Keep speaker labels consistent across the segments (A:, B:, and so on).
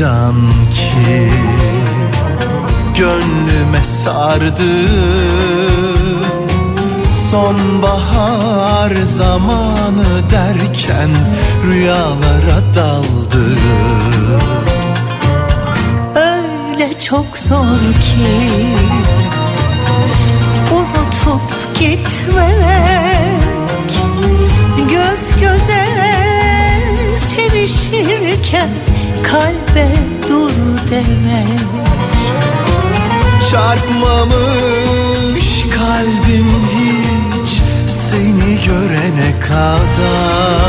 A: can ki
B: Gönlüme sardı. Sonbahar zamanı derken Rüyalara daldı.
A: Öyle çok zor ki Unutup gitmek Göz göze sevişirken Kalbe dur demek
B: Çarpmamış kalbim hiç seni görene kadar.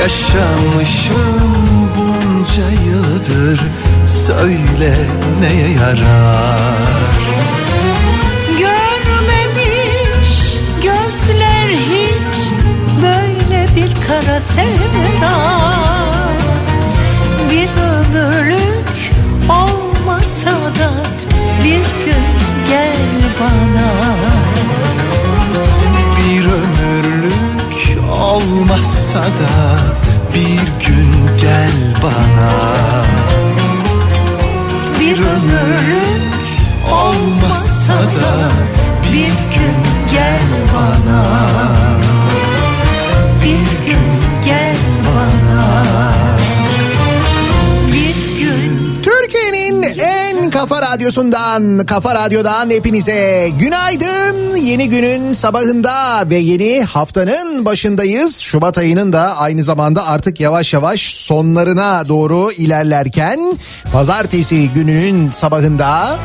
B: Yaşamışım bunca yıldır söyle neye yarar.
A: Görmemiş gözler hiç böyle bir kara sevda ömürlük olmasa da bir gün gel bana.
B: Bir ömürlük olmasa da bir gün gel bana.
A: Bir ömürlük olmasa da bir gün gel bana
C: kafa radyosundan, kafa radyodan hepinize günaydın. Yeni günün sabahında ve yeni haftanın başındayız. Şubat ayının da aynı zamanda artık yavaş yavaş sonlarına doğru ilerlerken pazartesi gününün sabahında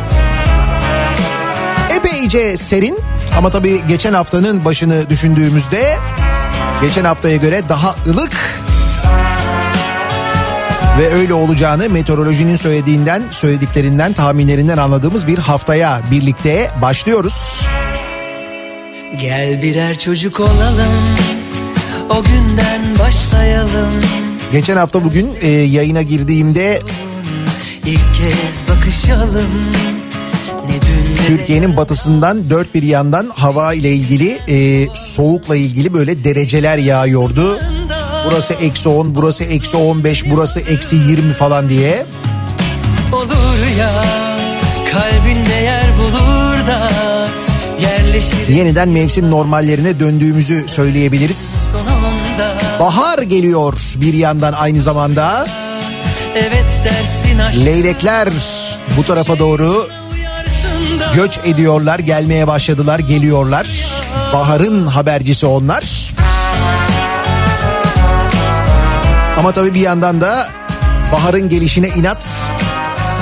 C: epeyce serin ama tabii geçen haftanın başını düşündüğümüzde geçen haftaya göre daha ılık ve öyle olacağını meteorolojinin söylediğinden, söylediklerinden, tahminlerinden anladığımız bir haftaya birlikte başlıyoruz.
D: Gel birer çocuk olalım O günden başlayalım
C: Geçen hafta bugün e, yayına girdiğimde
D: İlk kez bakışalım
C: Türkiye'nin batısından dört bir yandan hava ile ilgili e, soğukla ilgili böyle dereceler yağıyordu. Burası eksi 10, burası eksi 15, burası eksi 20 falan diye.
D: olur ya Kalbinde yer bulur da Yerleşir
C: Yeniden mevsim normallerine döndüğümüzü söyleyebiliriz. Bahar geliyor bir yandan aynı zamanda.
D: Evet dersin aşk
C: Leylekler bu tarafa doğru göç ediyorlar, gelmeye başladılar, geliyorlar. Baharın habercisi onlar. Ama tabii bir yandan da baharın gelişine inat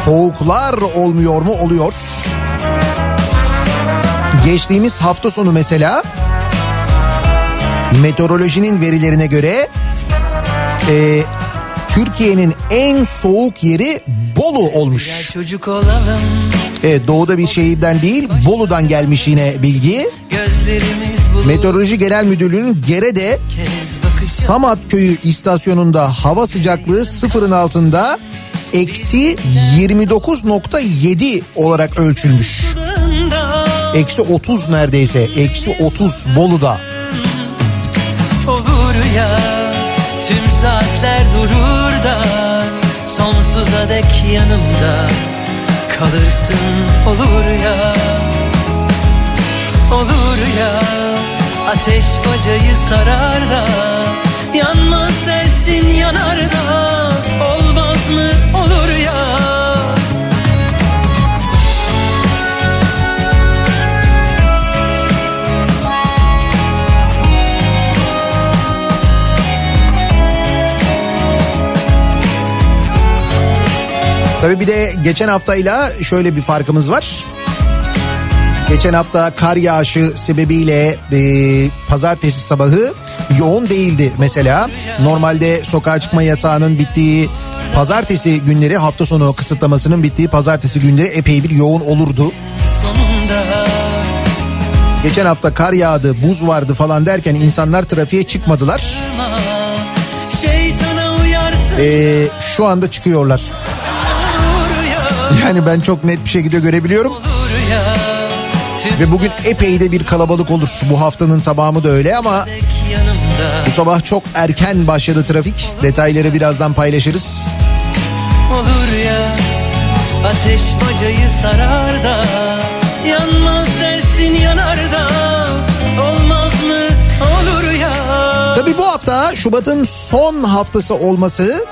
C: soğuklar olmuyor mu? Oluyor. Geçtiğimiz hafta sonu mesela meteorolojinin verilerine göre e, Türkiye'nin en soğuk yeri Bolu olmuş.
D: Çocuk olalım
C: Evet doğuda bir şehirden değil Bolu'dan gelmiş yine bilgi. Meteoroloji Genel Müdürlüğü'nün Gere'de Samat Köyü istasyonunda hava sıcaklığı sıfırın altında eksi 29.7 olarak ölçülmüş. Eksi 30 neredeyse. Eksi 30 Bolu'da.
D: olur ya Tüm saatler durur da Sonsuza dek yanımda Kalırsın olur ya Olur ya Ateş bacayı sarar da Yanmaz dersin yanar da Olmaz mı olur ya
C: Tabii bir de geçen haftayla şöyle bir farkımız var. Geçen hafta kar yağışı sebebiyle e, pazartesi sabahı yoğun değildi mesela. Normalde sokağa çıkma yasağının bittiği pazartesi günleri hafta sonu kısıtlamasının bittiği pazartesi günleri epey bir yoğun olurdu.
D: Sonunda
C: Geçen hafta kar yağdı, buz vardı falan derken insanlar trafiğe çıkmadılar.
D: Şeytana uyarsın
C: E, şu anda çıkıyorlar. Yani ben çok net bir şekilde görebiliyorum. Ve bugün epey de bir kalabalık olur. Bu haftanın tamamı da öyle ama bu sabah çok erken başladı trafik. Detayları birazdan paylaşırız.
D: Olur ya Ateş bacayı sarar da Yanmaz dersin yanar da Olmaz mı olur ya
C: Tabii bu hafta Şubat'ın son haftası olması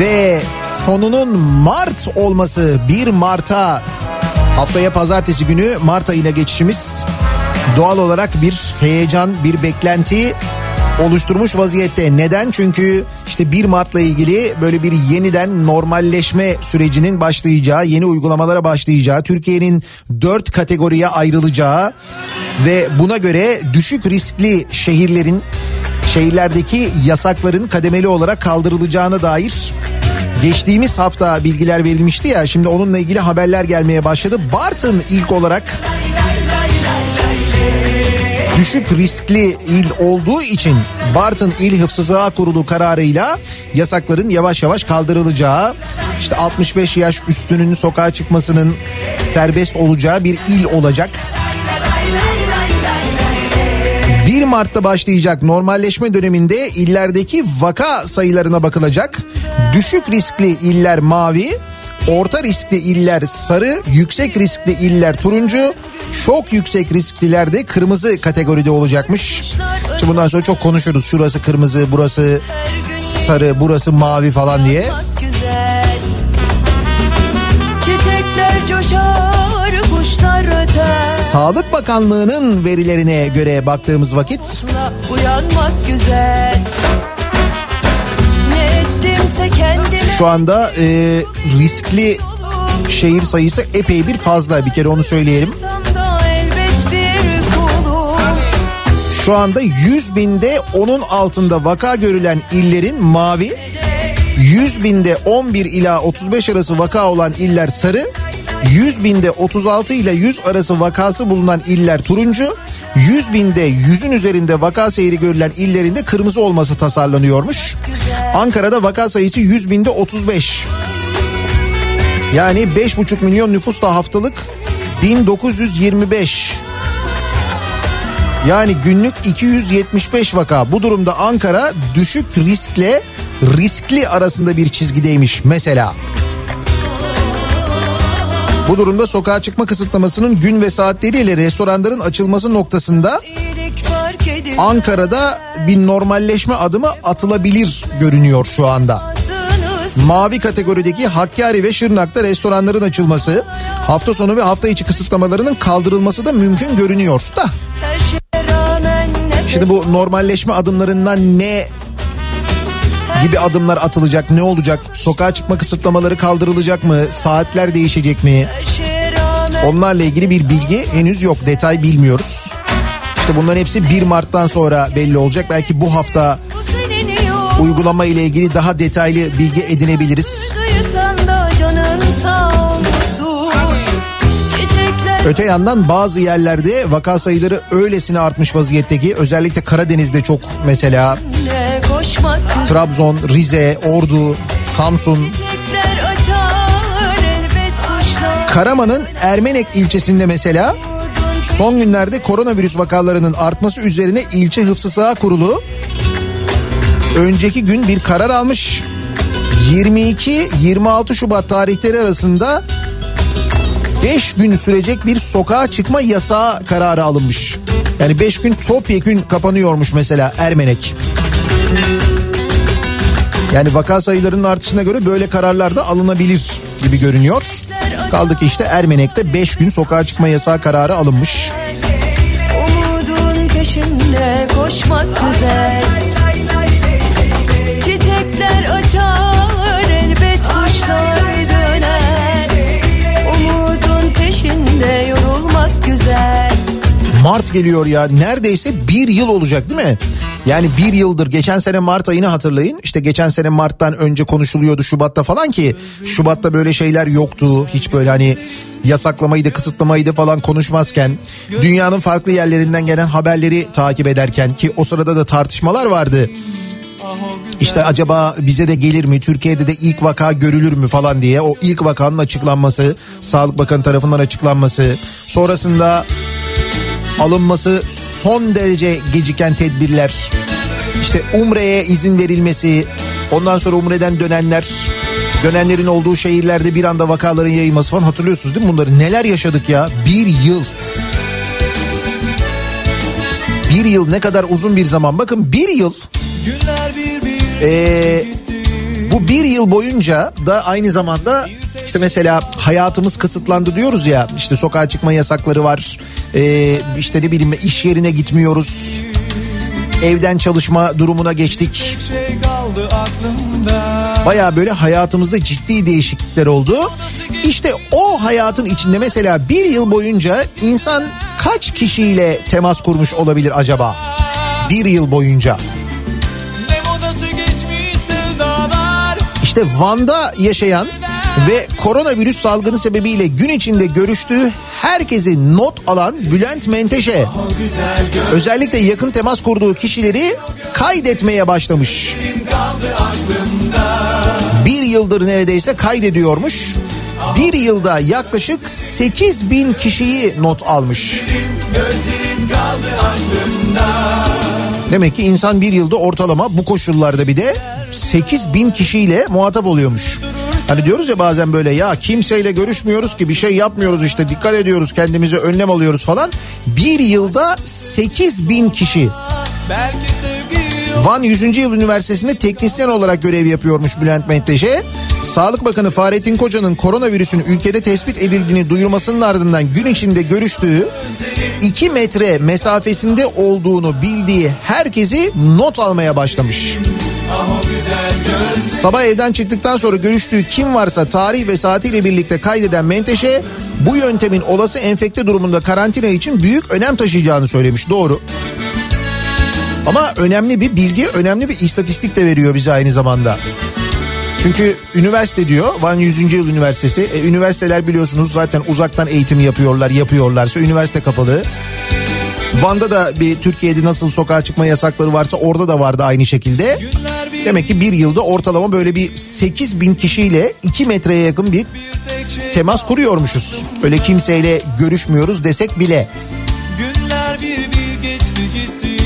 C: ve sonunun Mart olması 1 Mart'a haftaya pazartesi günü Mart ayına geçişimiz doğal olarak bir heyecan, bir beklenti oluşturmuş vaziyette. Neden? Çünkü işte 1 Mart'la ilgili böyle bir yeniden normalleşme sürecinin başlayacağı, yeni uygulamalara başlayacağı, Türkiye'nin 4 kategoriye ayrılacağı ve buna göre düşük riskli şehirlerin şehirlerdeki yasakların kademeli olarak kaldırılacağına dair geçtiğimiz hafta bilgiler verilmişti ya şimdi onunla ilgili haberler gelmeye başladı. Bartın ilk olarak düşük riskli il olduğu için Bartın İl Hıfzı Kurulu kararıyla yasakların yavaş yavaş kaldırılacağı, işte 65 yaş üstünün sokağa çıkmasının serbest olacağı bir il olacak. Mart'ta başlayacak normalleşme döneminde illerdeki vaka sayılarına bakılacak. Düşük riskli iller mavi, orta riskli iller sarı, yüksek riskli iller turuncu, çok yüksek riskliler de kırmızı kategoride olacakmış. Şimdi bundan sonra çok konuşuruz. Şurası kırmızı, burası sarı, burası mavi falan diye.
E: Çiçekler coşar,
C: Sağlık Bakanlığı'nın verilerine göre baktığımız vakit şu anda e, riskli şehir sayısı epey bir fazla. Bir kere onu söyleyelim. Şu anda 100 binde onun altında vaka görülen illerin mavi, 100 binde 11 ila 35 arası vaka olan iller sarı, 100 binde 36 ile 100 arası vakası bulunan iller turuncu, 100 binde 100'ün üzerinde vaka seyri görülen illerin de kırmızı olması tasarlanıyormuş. Ankara'da vaka sayısı 100 binde 35. Yani 5,5 milyon nüfusla haftalık 1925. Yani günlük 275 vaka. Bu durumda Ankara düşük riskle riskli arasında bir çizgideymiş mesela. Bu durumda sokağa çıkma kısıtlamasının gün ve saatleriyle restoranların açılması noktasında Ankara'da bir normalleşme adımı atılabilir görünüyor şu anda. Mavi kategorideki Hakkari ve Şırnak'ta restoranların açılması, hafta sonu ve hafta içi kısıtlamalarının kaldırılması da mümkün görünüyor da. Şimdi bu normalleşme adımlarından ne gibi adımlar atılacak ne olacak? Sokağa çıkma kısıtlamaları kaldırılacak mı? Saatler değişecek mi? Onlarla ilgili bir bilgi henüz yok. Detay bilmiyoruz. İşte bunların hepsi 1 Mart'tan sonra belli olacak. Belki bu hafta uygulama ile ilgili daha detaylı bilgi edinebiliriz. Öte yandan bazı yerlerde vaka sayıları öylesine artmış vaziyette ki özellikle Karadeniz'de çok mesela Trabzon, Rize, Ordu, Samsun, Karaman'ın Ermenek ilçesinde mesela son günlerde koronavirüs vakalarının artması üzerine ilçe hıfzı saha kurulu önceki gün bir karar almış. 22-26 Şubat tarihleri arasında 5 gün sürecek bir sokağa çıkma yasağı kararı alınmış. Yani 5 gün topyekün kapanıyormuş mesela Ermenek. Yani vaka sayılarının artışına göre böyle kararlar da alınabilir gibi görünüyor. Kaldı ki işte Ermenek'te 5 gün sokağa çıkma yasağı kararı alınmış.
E: Umudun peşinde koşmak güzel Çiçekler açar elbet kuşlar döner Umudun peşinde yorulmak güzel
C: Mart geliyor ya neredeyse bir yıl olacak değil mi? Yani bir yıldır geçen sene Mart ayını hatırlayın. İşte geçen sene Mart'tan önce konuşuluyordu Şubat'ta falan ki Şubat'ta böyle şeyler yoktu. Hiç böyle hani yasaklamaydı kısıtlamaydı falan konuşmazken dünyanın farklı yerlerinden gelen haberleri takip ederken ki o sırada da tartışmalar vardı. İşte acaba bize de gelir mi? Türkiye'de de ilk vaka görülür mü falan diye o ilk vakanın açıklanması, Sağlık Bakanı tarafından açıklanması, sonrasında alınması son derece geciken tedbirler. İşte Umre'ye izin verilmesi, ondan sonra Umre'den dönenler, dönenlerin olduğu şehirlerde bir anda vakaların yayılması falan hatırlıyorsunuz değil mi bunları? Neler yaşadık ya? Bir yıl. Bir yıl ne kadar uzun bir zaman. Bakın bir yıl ee, bu bir yıl boyunca da aynı zamanda işte mesela hayatımız kısıtlandı diyoruz ya işte sokağa çıkma yasakları var ee, işte ne bileyim iş yerine gitmiyoruz evden çalışma durumuna geçtik. Baya böyle hayatımızda ciddi değişiklikler oldu. İşte o hayatın içinde mesela bir yıl boyunca insan kaç kişiyle temas kurmuş olabilir acaba? Bir yıl boyunca. İşte Van'da yaşayan ve koronavirüs salgını sebebiyle gün içinde görüştüğü herkesi not alan Bülent Menteşe özellikle yakın temas kurduğu kişileri kaydetmeye başlamış. Bir yıldır neredeyse kaydediyormuş. Bir yılda yaklaşık 8 bin kişiyi not almış. Demek ki insan bir yılda ortalama bu koşullarda bir de 8 bin kişiyle muhatap oluyormuş. Hani diyoruz ya bazen böyle ya kimseyle görüşmüyoruz ki bir şey yapmıyoruz işte dikkat ediyoruz kendimize önlem alıyoruz falan. Bir yılda 8 bin kişi. Van 100. Yıl Üniversitesi'nde teknisyen olarak görev yapıyormuş Bülent Menteşe. Sağlık Bakanı Fahrettin Koca'nın koronavirüsün ülkede tespit edildiğini duyurmasının ardından gün içinde görüştüğü 2 metre mesafesinde olduğunu bildiği herkesi not almaya başlamış. Sabah evden çıktıktan sonra görüştüğü kim varsa tarih ve saatiyle birlikte kaydeden Menteşe bu yöntemin olası enfekte durumunda karantina için büyük önem taşıyacağını söylemiş. Doğru. Ama önemli bir bilgi, önemli bir istatistik de veriyor bize aynı zamanda. Çünkü üniversite diyor Van 100. Yıl Üniversitesi. E, üniversiteler biliyorsunuz zaten uzaktan eğitim yapıyorlar, yapıyorlarsa üniversite kapalı. Van'da da bir Türkiye'de nasıl sokağa çıkma yasakları varsa orada da vardı aynı şekilde. Demek ki bir yılda ortalama böyle bir 8 bin kişiyle 2 metreye yakın bir temas kuruyormuşuz. Öyle kimseyle görüşmüyoruz desek bile.
F: Günler bir bir geçti gitti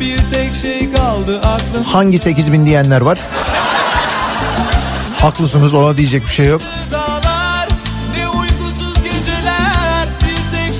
F: Bir tek şey kaldı aklım
C: Hangi 8 bin diyenler var? Haklısınız ona diyecek bir şey yok.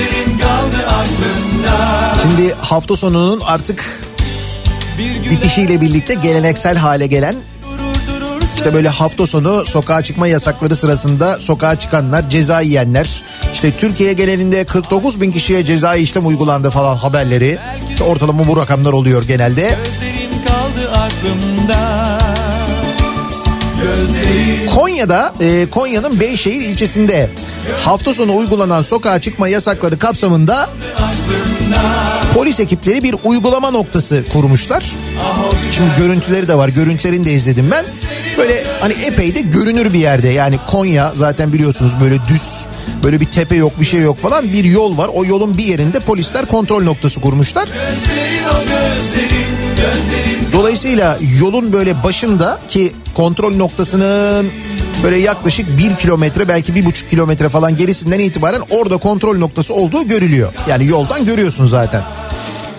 F: Gözlerin kaldı
C: hafta sonunun artık bitişiyle birlikte geleneksel hale gelen işte böyle hafta sonu sokağa çıkma yasakları sırasında sokağa çıkanlar, ceza yiyenler, işte Türkiye genelinde 49 bin kişiye ceza işlem uygulandı falan haberleri. İşte ortalama bu rakamlar oluyor genelde.
F: Aklımda
C: Konya'da, e, Konya'nın Beyşehir ilçesinde hafta sonu uygulanan sokağa çıkma yasakları kapsamında polis ekipleri bir uygulama noktası kurmuşlar. Şimdi görüntüleri de var. Görüntülerini de izledim ben. Böyle hani epey de görünür bir yerde. Yani Konya zaten biliyorsunuz böyle düz. Böyle bir tepe yok bir şey yok falan. Bir yol var. O yolun bir yerinde polisler kontrol noktası kurmuşlar. Dolayısıyla yolun böyle başında ki kontrol noktasının böyle yaklaşık bir kilometre belki bir buçuk kilometre falan gerisinden itibaren orada kontrol noktası olduğu görülüyor. Yani yoldan görüyorsun zaten.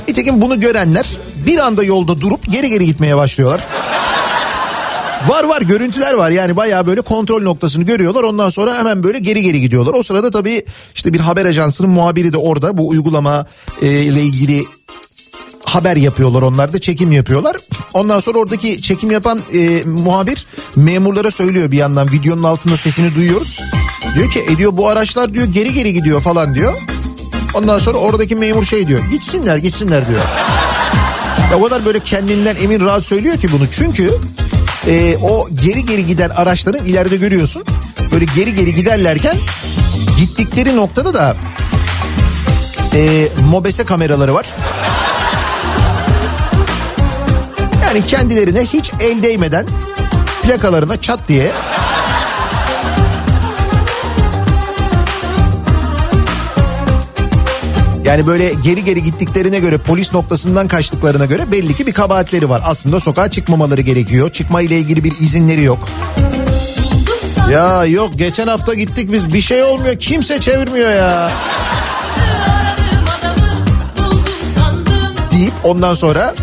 C: Nitekim bunu görenler bir anda yolda durup geri geri gitmeye başlıyorlar. Var var görüntüler var yani bayağı böyle kontrol noktasını görüyorlar ondan sonra hemen böyle geri geri gidiyorlar. O sırada tabii işte bir haber ajansının muhabiri de orada bu uygulama e, ile ilgili haber yapıyorlar onlar da çekim yapıyorlar. Ondan sonra oradaki çekim yapan e, muhabir memurlara söylüyor bir yandan videonun altında sesini duyuyoruz. Diyor ki ediyor bu araçlar diyor geri geri gidiyor falan diyor. Ondan sonra oradaki memur şey diyor gitsinler gitsinler diyor. Ya o kadar böyle kendinden emin rahat söylüyor ki bunu çünkü e, o geri geri giden araçların ileride görüyorsun böyle geri geri giderlerken gittikleri noktada da e, mobese kameraları var. Yani kendilerine hiç el değmeden plakalarına çat diye Yani böyle geri geri gittiklerine göre polis noktasından kaçtıklarına göre belli ki bir kabahatleri var. Aslında sokağa çıkmamaları gerekiyor. Çıkma ile ilgili bir izinleri yok. Ya yok geçen hafta gittik biz bir şey olmuyor kimse çevirmiyor ya deyip ondan sonra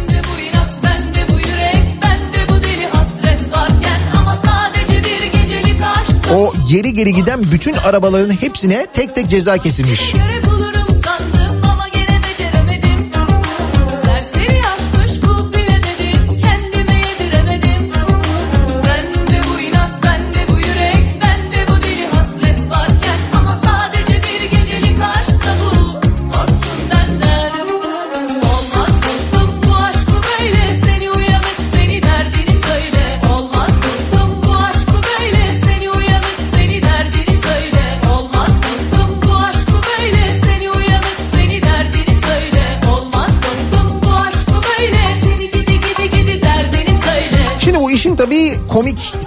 C: o geri geri giden bütün arabaların hepsine tek tek ceza kesilmiş.
G: göre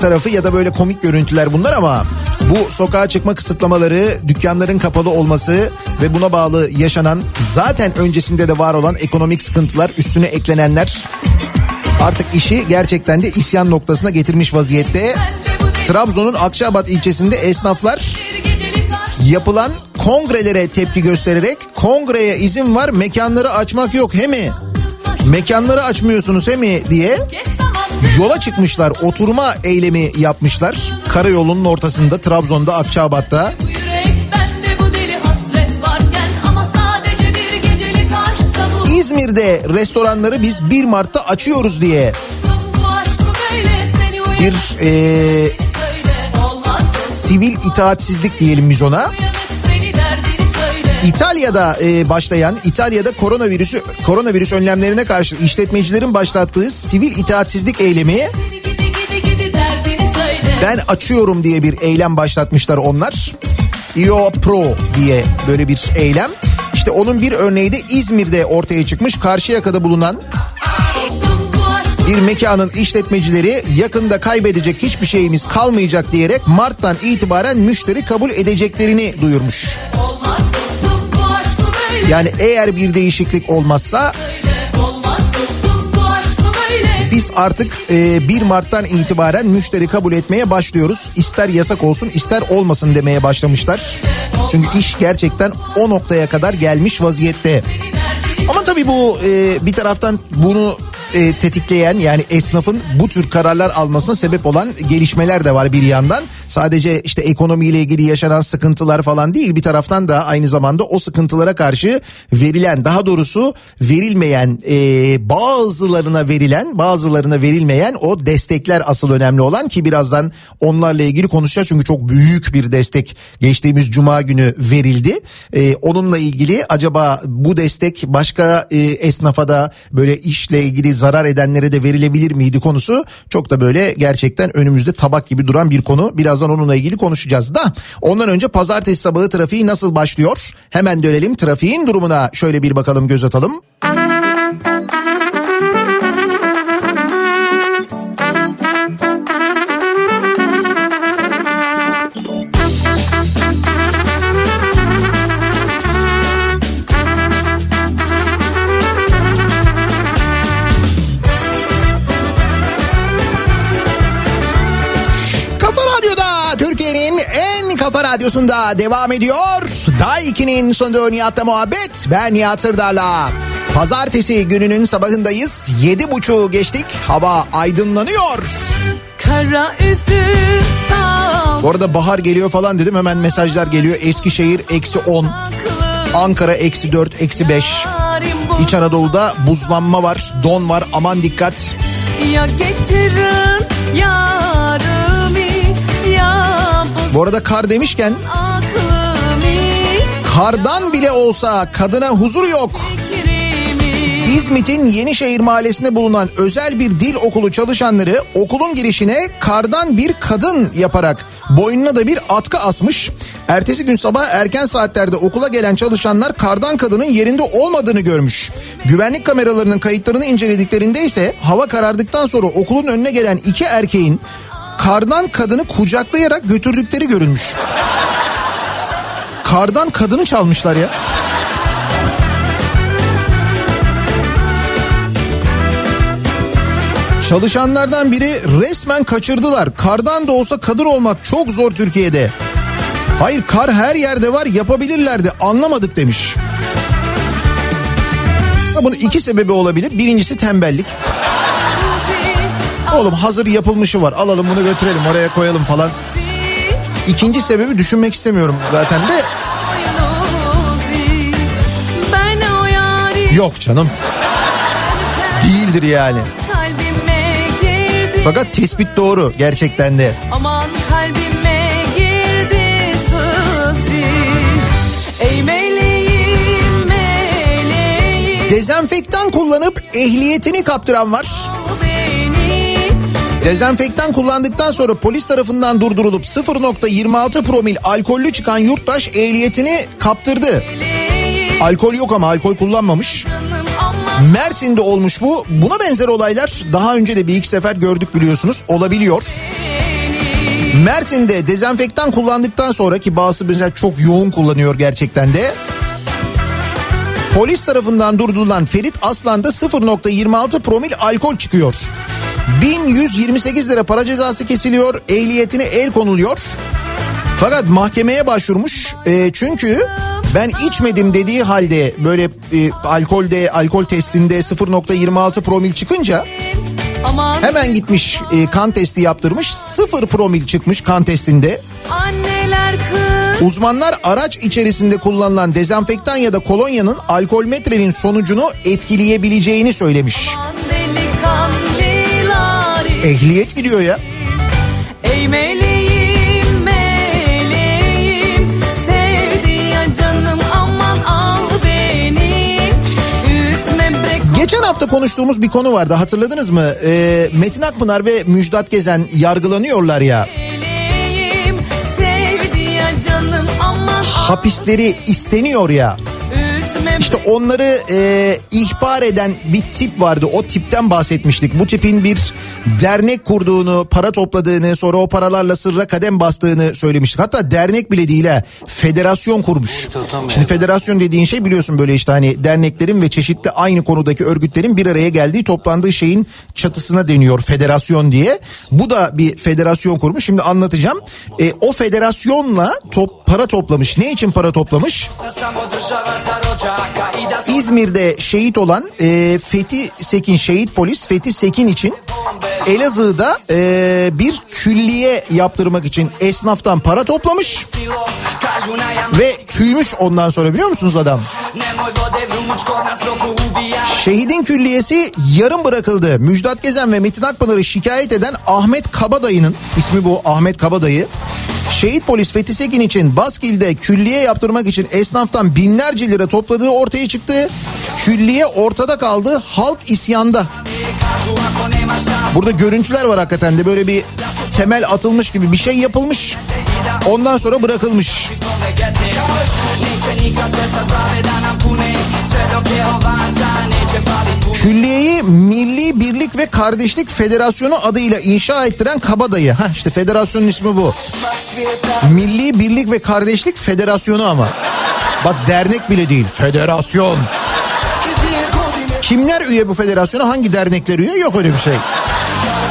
C: tarafı ya da böyle komik görüntüler bunlar ama bu sokağa çıkma kısıtlamaları, dükkanların kapalı olması ve buna bağlı yaşanan zaten öncesinde de var olan ekonomik sıkıntılar üstüne eklenenler artık işi gerçekten de isyan noktasına getirmiş vaziyette. Trabzon'un Akçabat ilçesinde esnaflar yapılan kongrelere tepki göstererek kongreye izin var mekanları açmak yok he mi? Mekanları açmıyorsunuz he mi diye yola çıkmışlar oturma eylemi yapmışlar. Karayolunun ortasında Trabzon'da Akçabat'ta. İzmir'de restoranları biz 1 Mart'ta açıyoruz diye bir
G: Olmaz
C: sivil itaatsizlik diyelim biz ona. İtalya'da e, başlayan İtalya'da koronavirüsü koronavirüs önlemlerine karşı işletmecilerin başlattığı sivil itaatsizlik eylemi ben açıyorum diye bir eylem başlatmışlar onlar. IO Pro diye böyle bir eylem. İşte onun bir örneği de İzmir'de ortaya çıkmış. Karşıyaka'da bulunan bir mekanın işletmecileri yakında kaybedecek hiçbir şeyimiz kalmayacak diyerek Mart'tan itibaren müşteri kabul edeceklerini duyurmuş. Yani eğer bir değişiklik olmazsa biz artık e, 1 Mart'tan itibaren müşteri kabul etmeye başlıyoruz. İster yasak olsun ister olmasın demeye başlamışlar. Çünkü iş gerçekten o noktaya kadar gelmiş vaziyette. Ama tabii bu e, bir taraftan bunu e, tetikleyen yani esnafın bu tür kararlar almasına sebep olan gelişmeler de var bir yandan. Sadece işte ekonomiyle ilgili yaşanan sıkıntılar falan değil bir taraftan da aynı zamanda o sıkıntılara karşı verilen daha doğrusu verilmeyen e, bazılarına verilen bazılarına verilmeyen o destekler asıl önemli olan ki birazdan onlarla ilgili konuşacağız çünkü çok büyük bir destek geçtiğimiz cuma günü verildi. E, onunla ilgili acaba bu destek başka e, esnafa da böyle işle ilgili zarar edenlere de verilebilir miydi konusu çok da böyle gerçekten önümüzde tabak gibi duran bir konu. Birazdan onunla ilgili konuşacağız da ondan önce pazartesi sabahı trafiği nasıl başlıyor? Hemen dönelim trafiğin durumuna şöyle bir bakalım göz atalım. Kafa radyosunda devam ediyor. Day 2'nin sonunda Nihat'la muhabbet. Ben Nihat Sırdar'la. Pazartesi gününün sabahındayız. Yedi buçuğu geçtik. Hava aydınlanıyor.
G: Kara üzüm
C: Bu arada bahar geliyor falan dedim hemen mesajlar geliyor. Eskişehir eksi 10, Ankara eksi 4, eksi 5. İç Anadolu'da buzlanma var, don var aman dikkat.
G: Ya getirin yarımı ya boz
C: Bu arada kar demişken kardan bile olsa kadına huzur yok. İzmit'in Yenişehir mahallesinde bulunan özel bir dil okulu çalışanları okulun girişine kardan bir kadın yaparak boynuna da bir atkı asmış. Ertesi gün sabah erken saatlerde okula gelen çalışanlar kardan kadının yerinde olmadığını görmüş. Güvenlik kameralarının kayıtlarını incelediklerinde ise hava karardıktan sonra okulun önüne gelen iki erkeğin kardan kadını kucaklayarak götürdükleri görülmüş. Kardan kadını çalmışlar ya. Çalışanlardan biri resmen kaçırdılar. Kardan da olsa kadın olmak çok zor Türkiye'de. Hayır kar her yerde var yapabilirlerdi anlamadık demiş. Bunun iki sebebi olabilir. Birincisi tembellik. Oğlum hazır yapılmışı var alalım bunu götürelim oraya koyalım falan. İkinci sebebi düşünmek istemiyorum zaten de. Yok canım değildir yani. Fakat tespit doğru gerçekten de.
G: Aman kalbime girdi sızı Ey meleğim meleğim
C: Dezenfektan kullanıp ehliyetini kaptıran var.
G: beni
C: Dezenfektan kullandıktan sonra polis tarafından durdurulup 0.26 promil alkollü çıkan yurttaş ehliyetini kaptırdı. Alkol yok ama alkol kullanmamış. Mersin'de olmuş bu. Buna benzer olaylar daha önce de bir iki sefer gördük biliyorsunuz. Olabiliyor. Mersin'de dezenfektan kullandıktan sonra ki bazısı mesela çok yoğun kullanıyor gerçekten de. Polis tarafından durdurulan Ferit Aslan'da 0.26 promil alkol çıkıyor. 1128 lira para cezası kesiliyor. Ehliyetine el konuluyor. Fakat mahkemeye başvurmuş. E, çünkü ben içmedim dediği halde böyle e, alkolde alkol testinde 0.26 promil çıkınca hemen gitmiş e, kan testi yaptırmış. 0 promil çıkmış kan testinde. Uzmanlar araç içerisinde kullanılan dezenfektan ya da kolonyanın alkol metrenin sonucunu etkileyebileceğini söylemiş.
G: aman
C: Ehliyet gidiyor ya.
G: Ey meleğim meleğim Sevdi ya canım aman
C: Geçen hafta konuştuğumuz bir konu vardı hatırladınız mı? Ee, Metin Akpınar ve Müjdat Gezen yargılanıyorlar ya.
G: meleğim Sevdi ya canım aman
C: Hapisleri isteniyor ya. İşte onları e, ihbar eden bir tip vardı. O tipten bahsetmiştik. Bu tipin bir dernek kurduğunu, para topladığını, sonra o paralarla sırra kadem bastığını söylemiştik. Hatta dernek bile değil ha. Federasyon kurmuş. Şimdi federasyon dediğin şey biliyorsun böyle işte hani derneklerin ve çeşitli aynı konudaki örgütlerin bir araya geldiği toplandığı şeyin çatısına deniyor federasyon diye. Bu da bir federasyon kurmuş. Şimdi anlatacağım. E, o federasyonla top para toplamış. Ne için para toplamış? İzmir'de şehit olan e, Fethi Sekin şehit polis Fethi Sekin için Elazığ'da e, bir külliye yaptırmak için esnaftan para toplamış ve tüymüş ondan sonra biliyor musunuz adam? Şehidin külliyesi yarım bırakıldı. Müjdat Gezen ve Metin Akpınar'ı şikayet eden Ahmet Kabadayı'nın ismi bu Ahmet Kabadayı. Şehit polis Fethi Sekin için Baskil'de külliye yaptırmak için esnaftan binlerce lira topladığı ortaya çıktı. Külliye ortada kaldı. Halk isyanda. Burada görüntüler var hakikaten de böyle bir temel atılmış gibi bir şey yapılmış. Ondan sonra bırakılmış. Külliyeyi Milli Birlik ve Kardeşlik Federasyonu adıyla inşa ettiren Kabadayı. Ha işte federasyonun ismi bu. Milli Birlik ve Kardeşlik Federasyonu ama. Bak dernek bile değil federasyon. Kimler üye bu federasyona hangi dernekler üye yok öyle bir şey.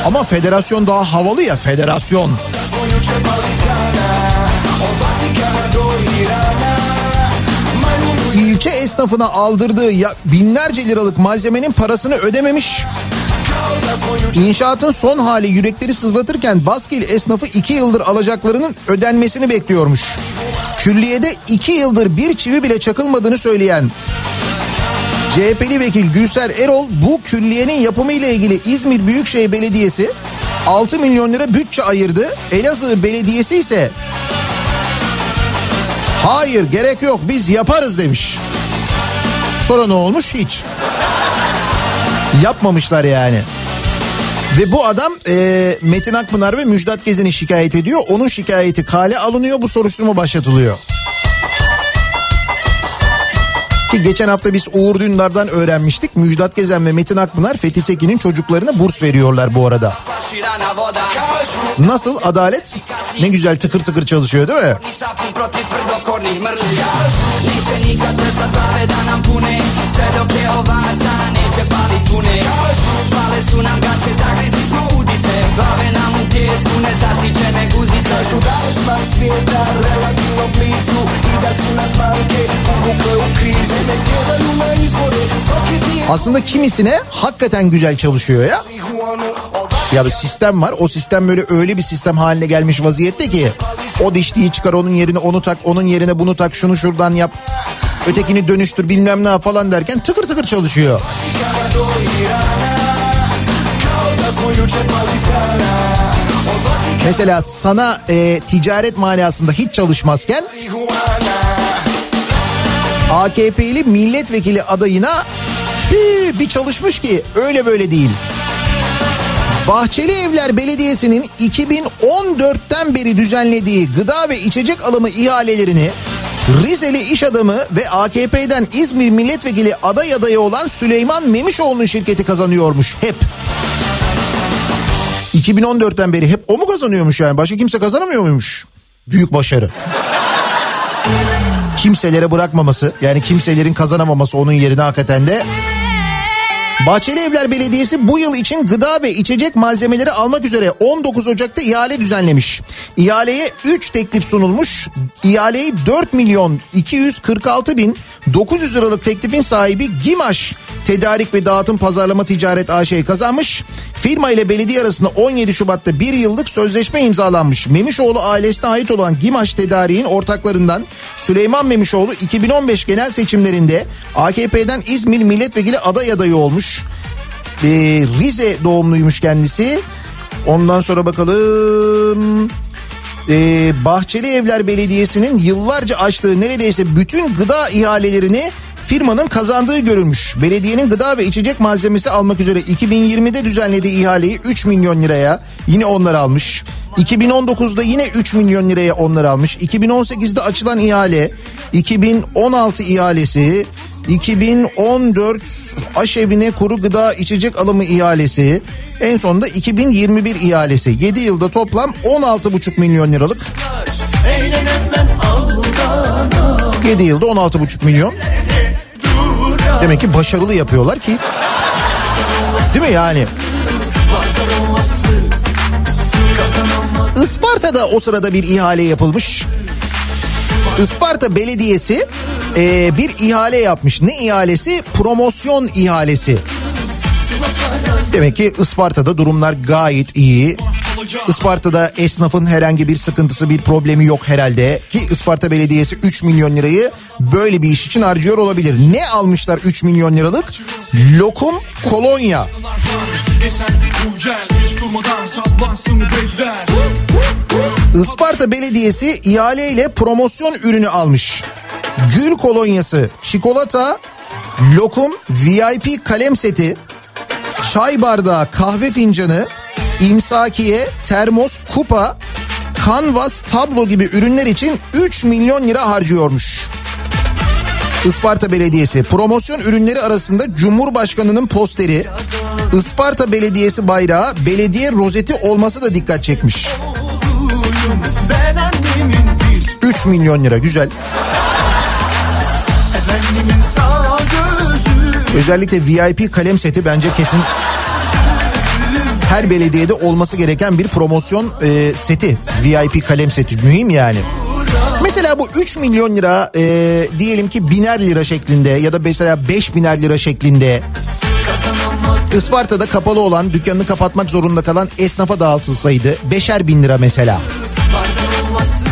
C: Ama federasyon daha havalı ya federasyon. İlçe esnafına aldırdığı binlerce liralık malzemenin parasını ödememiş. İnşaatın son hali yürekleri sızlatırken Baskil esnafı iki yıldır alacaklarının ödenmesini bekliyormuş. Külliyede iki yıldır bir çivi bile çakılmadığını söyleyen CHP'li vekil Gülser Erol bu külliyenin yapımı ile ilgili İzmir Büyükşehir Belediyesi 6 milyon lira bütçe ayırdı. Elazığ Belediyesi ise hayır gerek yok biz yaparız demiş. Sonra ne olmuş hiç. Yapmamışlar yani. Ve bu adam e, Metin Akpınar ve Müjdat Gezen'i şikayet ediyor. Onun şikayeti kale alınıyor bu soruşturma başlatılıyor. Ki geçen hafta biz Uğur Dündar'dan öğrenmiştik. Müjdat Gezen ve Metin Akpınar Fethi Sekin'in çocuklarına burs veriyorlar bu arada. Nasıl adalet? Ne güzel tıkır tıkır çalışıyor değil mi?
F: Da nam pune Spale su nam gaće, zagrizli smo udice Glave nam u pjesku, nezaštićene guzice Kažu da je smak svijeta relativno blizu I da su nas banke uvukle u križ Ne tjeraju na izbore, svaki dio
C: Aslında kimisine hakikaten güzel çalışıyor ya. Ya bir sistem var. O sistem böyle öyle bir sistem haline gelmiş vaziyette ki o dişliği çıkar onun yerine onu tak, onun yerine bunu tak, şunu şuradan yap. Ötekini dönüştür bilmem ne falan derken tıkır tıkır çalışıyor. Mesela sana e, ticaret manasında hiç çalışmazken AKP'li milletvekili adayına bir, bir çalışmış ki öyle böyle değil. Bahçeli Evler Belediyesi'nin 2014'ten beri düzenlediği gıda ve içecek alımı ihalelerini Rizeli iş adamı ve AKP'den İzmir milletvekili aday adayı olan Süleyman Memişoğlu'nun şirketi kazanıyormuş hep. 2014'ten beri hep o mu kazanıyormuş yani? Başka kimse kazanamıyor muymuş? Büyük başarı. Kimselere bırakmaması yani kimselerin kazanamaması onun yerine hakikaten de Bahçeli Evler Belediyesi bu yıl için gıda ve içecek malzemeleri almak üzere 19 Ocak'ta ihale düzenlemiş. İhaleye 3 teklif sunulmuş. İhaleyi 4 milyon 246 bin 900 liralık teklifin sahibi Gimaş Tedarik ve Dağıtım Pazarlama Ticaret AŞ kazanmış. Firma ile belediye arasında 17 Şubat'ta bir yıllık sözleşme imzalanmış. Memişoğlu ailesine ait olan Gimaş Tedariğin ortaklarından Süleyman Memişoğlu 2015 genel seçimlerinde AKP'den İzmir milletvekili aday adayı olmuş. Ee, Rize doğumluymuş kendisi. Ondan sonra bakalım. Ee, Bahçeli Evler Belediyesi'nin yıllarca açtığı neredeyse bütün gıda ihalelerini firmanın kazandığı görülmüş. Belediyenin gıda ve içecek malzemesi almak üzere 2020'de düzenlediği ihaleyi 3 milyon liraya yine onlar almış. 2019'da yine 3 milyon liraya onlar almış. 2018'de açılan ihale, 2016 ihalesi, 2014 aşevine kuru gıda içecek alımı ihalesi, en sonunda 2021 ihalesi. 7 yılda toplam 16,5 milyon liralık. 7 yılda 16,5 milyon. Demek ki başarılı yapıyorlar ki. Değil mi yani? Isparta'da o sırada bir ihale yapılmış. Isparta Belediyesi e, bir ihale yapmış. Ne ihalesi? Promosyon ihalesi. Demek ki Isparta'da durumlar gayet iyi. Isparta'da esnafın herhangi bir sıkıntısı bir problemi yok herhalde. Ki Isparta Belediyesi 3 milyon lirayı böyle bir iş için harcıyor olabilir. Ne almışlar 3 milyon liralık? Lokum kolonya. Isparta Belediyesi ihaleyle promosyon ürünü almış. Gül kolonyası, çikolata, lokum, VIP kalem seti, çay bardağı, kahve fincanı, imsakiye, termos, kupa, kanvas, tablo gibi ürünler için 3 milyon lira harcıyormuş. Isparta Belediyesi promosyon ürünleri arasında Cumhurbaşkanı'nın posteri, Isparta Belediyesi bayrağı, belediye rozeti olması da dikkat çekmiş.
H: Ben annemin bir
C: 3 milyon lira güzel. Özellikle VIP kalem seti bence kesin her belediyede olması gereken bir promosyon e, seti. VIP kalem seti mühim yani. Mesela bu 3 milyon lira e, diyelim ki biner lira şeklinde ya da mesela 5 biner lira şeklinde Isparta'da kapalı olan dükkanını kapatmak zorunda kalan esnafa dağıtılsaydı beşer bin lira mesela.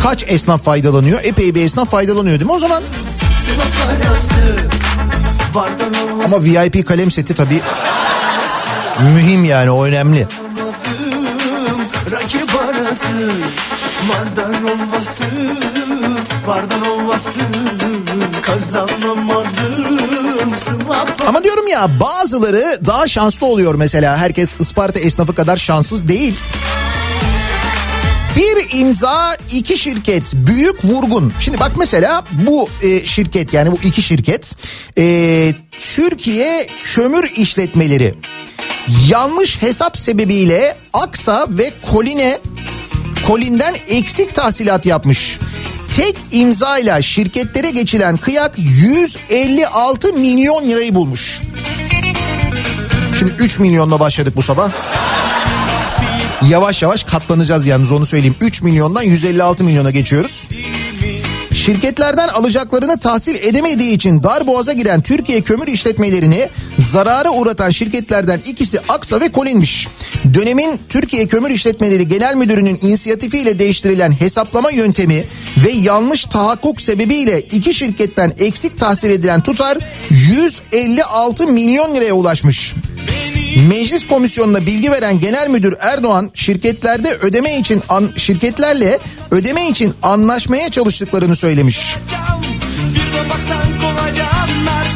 C: Kaç esnaf faydalanıyor? Epey bir esnaf faydalanıyor değil mi o zaman? Ama VIP kalem seti tabii mühim yani o önemli.
H: rakip arası Vardan olması Vardan olması Kazanamadım
C: Ama diyorum ya bazıları daha şanslı oluyor mesela. Herkes Isparta esnafı kadar şanssız değil. Bir imza iki şirket büyük vurgun. Şimdi bak mesela bu e, şirket yani bu iki şirket e, Türkiye Kömür İşletmeleri yanlış hesap sebebiyle Aksa ve Koline Kolin'den eksik tahsilat yapmış. Tek imzayla şirketlere geçilen kıyak 156 milyon lirayı bulmuş. Şimdi 3 milyonla başladık bu sabah. Yavaş yavaş katlanacağız yalnız onu söyleyeyim. 3 milyondan 156 milyona geçiyoruz. Şirketlerden alacaklarını tahsil edemediği için darboğaza giren Türkiye kömür işletmelerini zarara uğratan şirketlerden ikisi Aksa ve Kolin'miş. Dönemin Türkiye Kömür İşletmeleri Genel Müdürü'nün inisiyatifiyle değiştirilen hesaplama yöntemi ve yanlış tahakkuk sebebiyle iki şirketten eksik tahsil edilen tutar 156 milyon liraya ulaşmış. Meclis komisyonuna bilgi veren Genel Müdür Erdoğan şirketlerde ödeme için an, şirketlerle ödeme için anlaşmaya çalıştıklarını söylemiş.
H: Bir de baksan kolayca anlarsın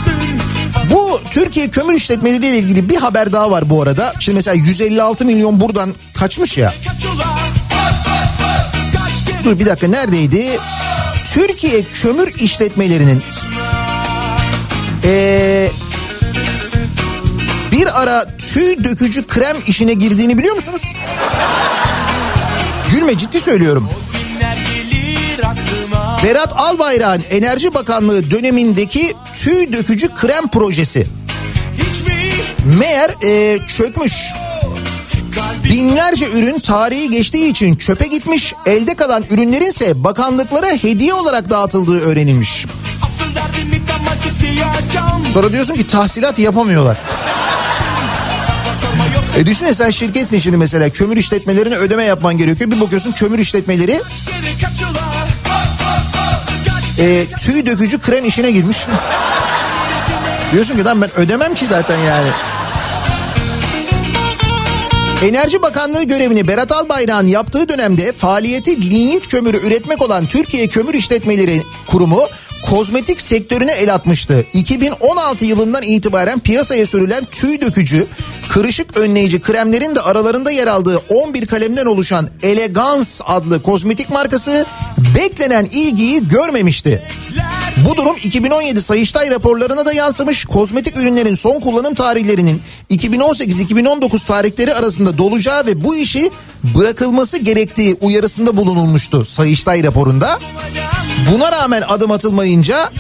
C: Türkiye kömür işletmeleri ile ilgili bir haber daha var bu arada. Şimdi mesela 156 milyon buradan kaçmış ya. Dur bir dakika neredeydi? Türkiye kömür işletmelerinin ee, bir ara tüy dökücü krem işine girdiğini biliyor musunuz? Gülme ciddi söylüyorum. Berat Albayrak'ın Enerji Bakanlığı dönemindeki tüy dökücü krem projesi. Meğer ee, çökmüş. Binlerce ürün tarihi geçtiği için çöpe gitmiş. Elde kalan ürünlerin ise bakanlıklara hediye olarak dağıtıldığı öğrenilmiş. Sonra diyorsun ki tahsilat yapamıyorlar. E düşünsene sen şirketsin şimdi mesela kömür işletmelerine ödeme yapman gerekiyor. Bir bakıyorsun kömür işletmeleri e, tüy dökücü krem işine girmiş. Diyorsun ki lan ben ödemem ki zaten yani. Enerji Bakanlığı görevini Berat Albayrak'ın yaptığı dönemde faaliyeti linyit kömürü üretmek olan Türkiye Kömür İşletmeleri Kurumu kozmetik sektörüne el atmıştı. 2016 yılından itibaren piyasaya sürülen tüy dökücü, kırışık önleyici kremlerin de aralarında yer aldığı 11 kalemden oluşan Elegans adlı kozmetik markası beklenen ilgiyi görmemişti. Bu durum 2017 Sayıştay raporlarına da yansımış. Kozmetik ürünlerin son kullanım tarihlerinin 2018-2019 tarihleri arasında dolacağı ve bu işi bırakılması gerektiği uyarısında bulunulmuştu Sayıştay raporunda. Buna rağmen adım atılmayınca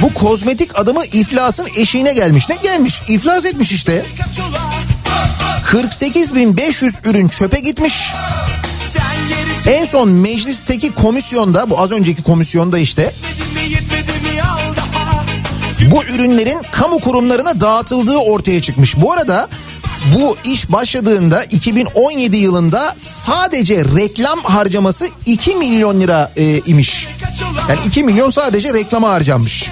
C: bu kozmetik adımı iflasın eşiğine gelmiş. Ne gelmiş? İflas etmiş işte.
H: Kaç ula
C: 48.500 ürün çöpe gitmiş. En son meclisteki komisyonda bu az önceki komisyonda işte bu ürünlerin kamu kurumlarına dağıtıldığı ortaya çıkmış. Bu arada bu iş başladığında 2017 yılında sadece reklam harcaması 2 milyon lira e, imiş. Yani 2 milyon sadece reklama harcanmış.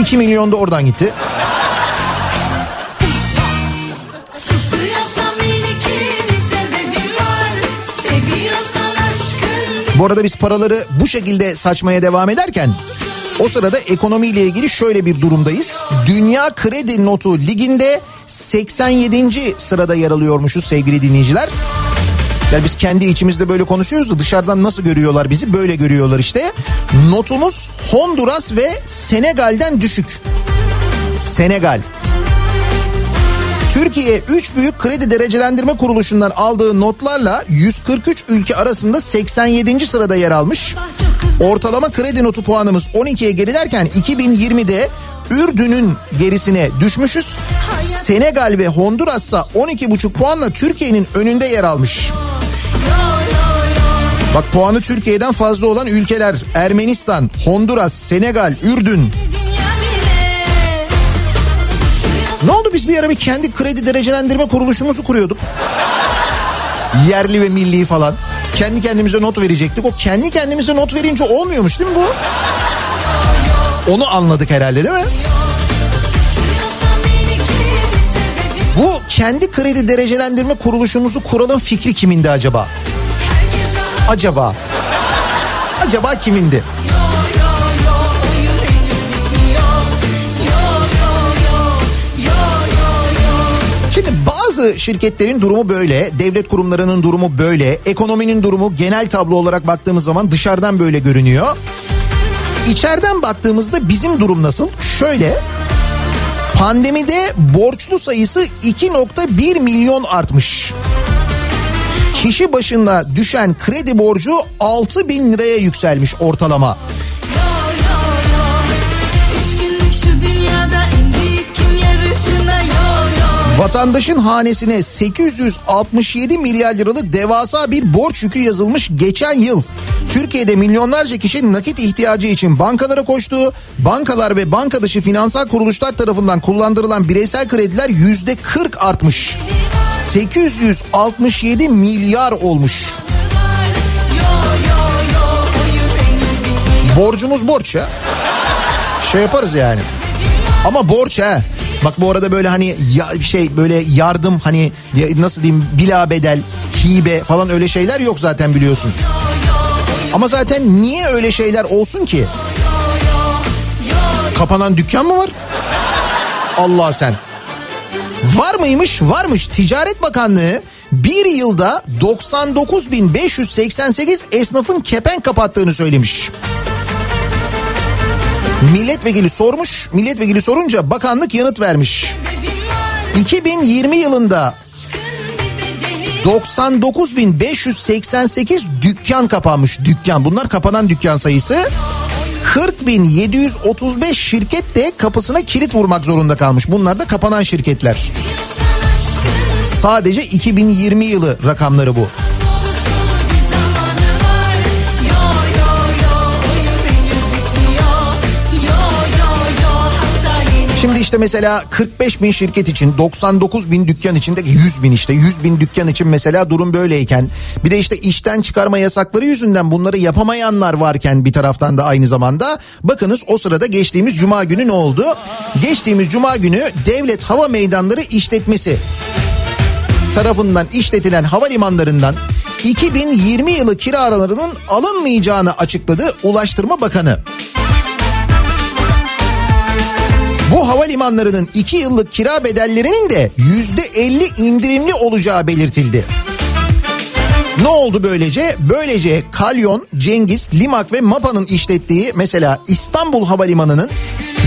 C: 2 milyon da oradan gitti. Bu arada biz paraları bu şekilde saçmaya devam ederken o sırada ekonomiyle ilgili şöyle bir durumdayız. Dünya Kredi Notu Ligi'nde 87. sırada yer alıyormuşuz sevgili dinleyiciler. Yani biz kendi içimizde böyle konuşuyoruz da dışarıdan nasıl görüyorlar bizi? Böyle görüyorlar işte. Notumuz Honduras ve Senegal'den düşük. Senegal. Türkiye 3 büyük kredi derecelendirme kuruluşundan aldığı notlarla 143 ülke arasında 87. sırada yer almış. Ortalama kredi notu puanımız 12'ye gerilerken 2020'de Ürdün'ün gerisine düşmüşüz. Senegal ve Honduras ise 12,5 puanla Türkiye'nin önünde yer almış. Bak puanı Türkiye'den fazla olan ülkeler Ermenistan, Honduras, Senegal, Ürdün. Ne oldu biz bir ara bir kendi kredi derecelendirme kuruluşumuzu kuruyorduk. Yerli ve milli falan. Kendi kendimize not verecektik. O kendi kendimize not verince olmuyormuş değil mi bu? Onu anladık herhalde değil mi? Bu kendi kredi derecelendirme kuruluşumuzu kuralım fikri kimindi acaba? Acaba? Acaba kimindi? Şimdi bazı şirketlerin durumu böyle, devlet kurumlarının durumu böyle, ekonominin durumu genel tablo olarak baktığımız zaman dışarıdan böyle görünüyor. İçeriden baktığımızda bizim durum nasıl? Şöyle, pandemide borçlu sayısı 2.1 milyon artmış. Kişi başına düşen kredi borcu 6 bin liraya yükselmiş ortalama. Vatandaşın hanesine 867 milyar liralık devasa bir borç yükü yazılmış geçen yıl. Türkiye'de milyonlarca kişi nakit ihtiyacı için bankalara koştu. Bankalar ve banka dışı finansal kuruluşlar tarafından kullandırılan bireysel krediler yüzde 40 artmış. 867 milyar olmuş. Borcumuz borç ya. Şey yaparız yani. Ama borç ha. Bak bu arada böyle hani ya, şey böyle yardım hani nasıl diyeyim bila bedel, hibe falan öyle şeyler yok zaten biliyorsun. Ama zaten niye öyle şeyler olsun ki? Kapanan dükkan mı var? Allah sen. Var mıymış? Varmış. Ticaret Bakanlığı bir yılda 99.588 esnafın kepenk kapattığını söylemiş. Milletvekili sormuş. Milletvekili sorunca bakanlık yanıt vermiş. 2020 yılında 99.588 dükkan kapanmış. Dükkan. Bunlar kapanan dükkan sayısı. 40.735 şirket de kapısına kilit vurmak zorunda kalmış. Bunlar da kapanan şirketler. Sadece 2020 yılı rakamları bu. İşte mesela 45 bin şirket için 99 bin dükkan içinde 100 bin işte 100 bin dükkan için mesela durum böyleyken bir de işte işten çıkarma yasakları yüzünden bunları yapamayanlar varken bir taraftan da aynı zamanda bakınız o sırada geçtiğimiz cuma günü ne oldu? Geçtiğimiz cuma günü devlet hava meydanları işletmesi tarafından işletilen havalimanlarından 2020 yılı kiralarının alınmayacağını açıkladı Ulaştırma Bakanı. Bu havalimanlarının 2 yıllık kira bedellerinin de %50 indirimli olacağı belirtildi. Ne oldu böylece? Böylece Kalyon, Cengiz, Limak ve Mapa'nın işlettiği mesela İstanbul Havalimanı'nın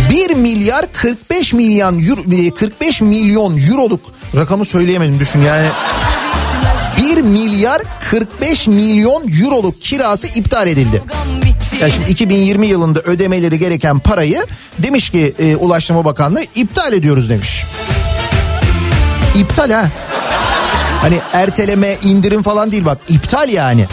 C: 1 milyar 45 milyon euro, 45 milyon euroluk rakamı söyleyemedim düşün yani. 1 milyar 45 milyon euroluk kirası iptal edildi. Yani şimdi 2020 yılında ödemeleri gereken parayı demiş ki e, Ulaştırma Bakanlığı iptal ediyoruz demiş. İptal ha. Hani erteleme, indirim falan değil bak iptal yani.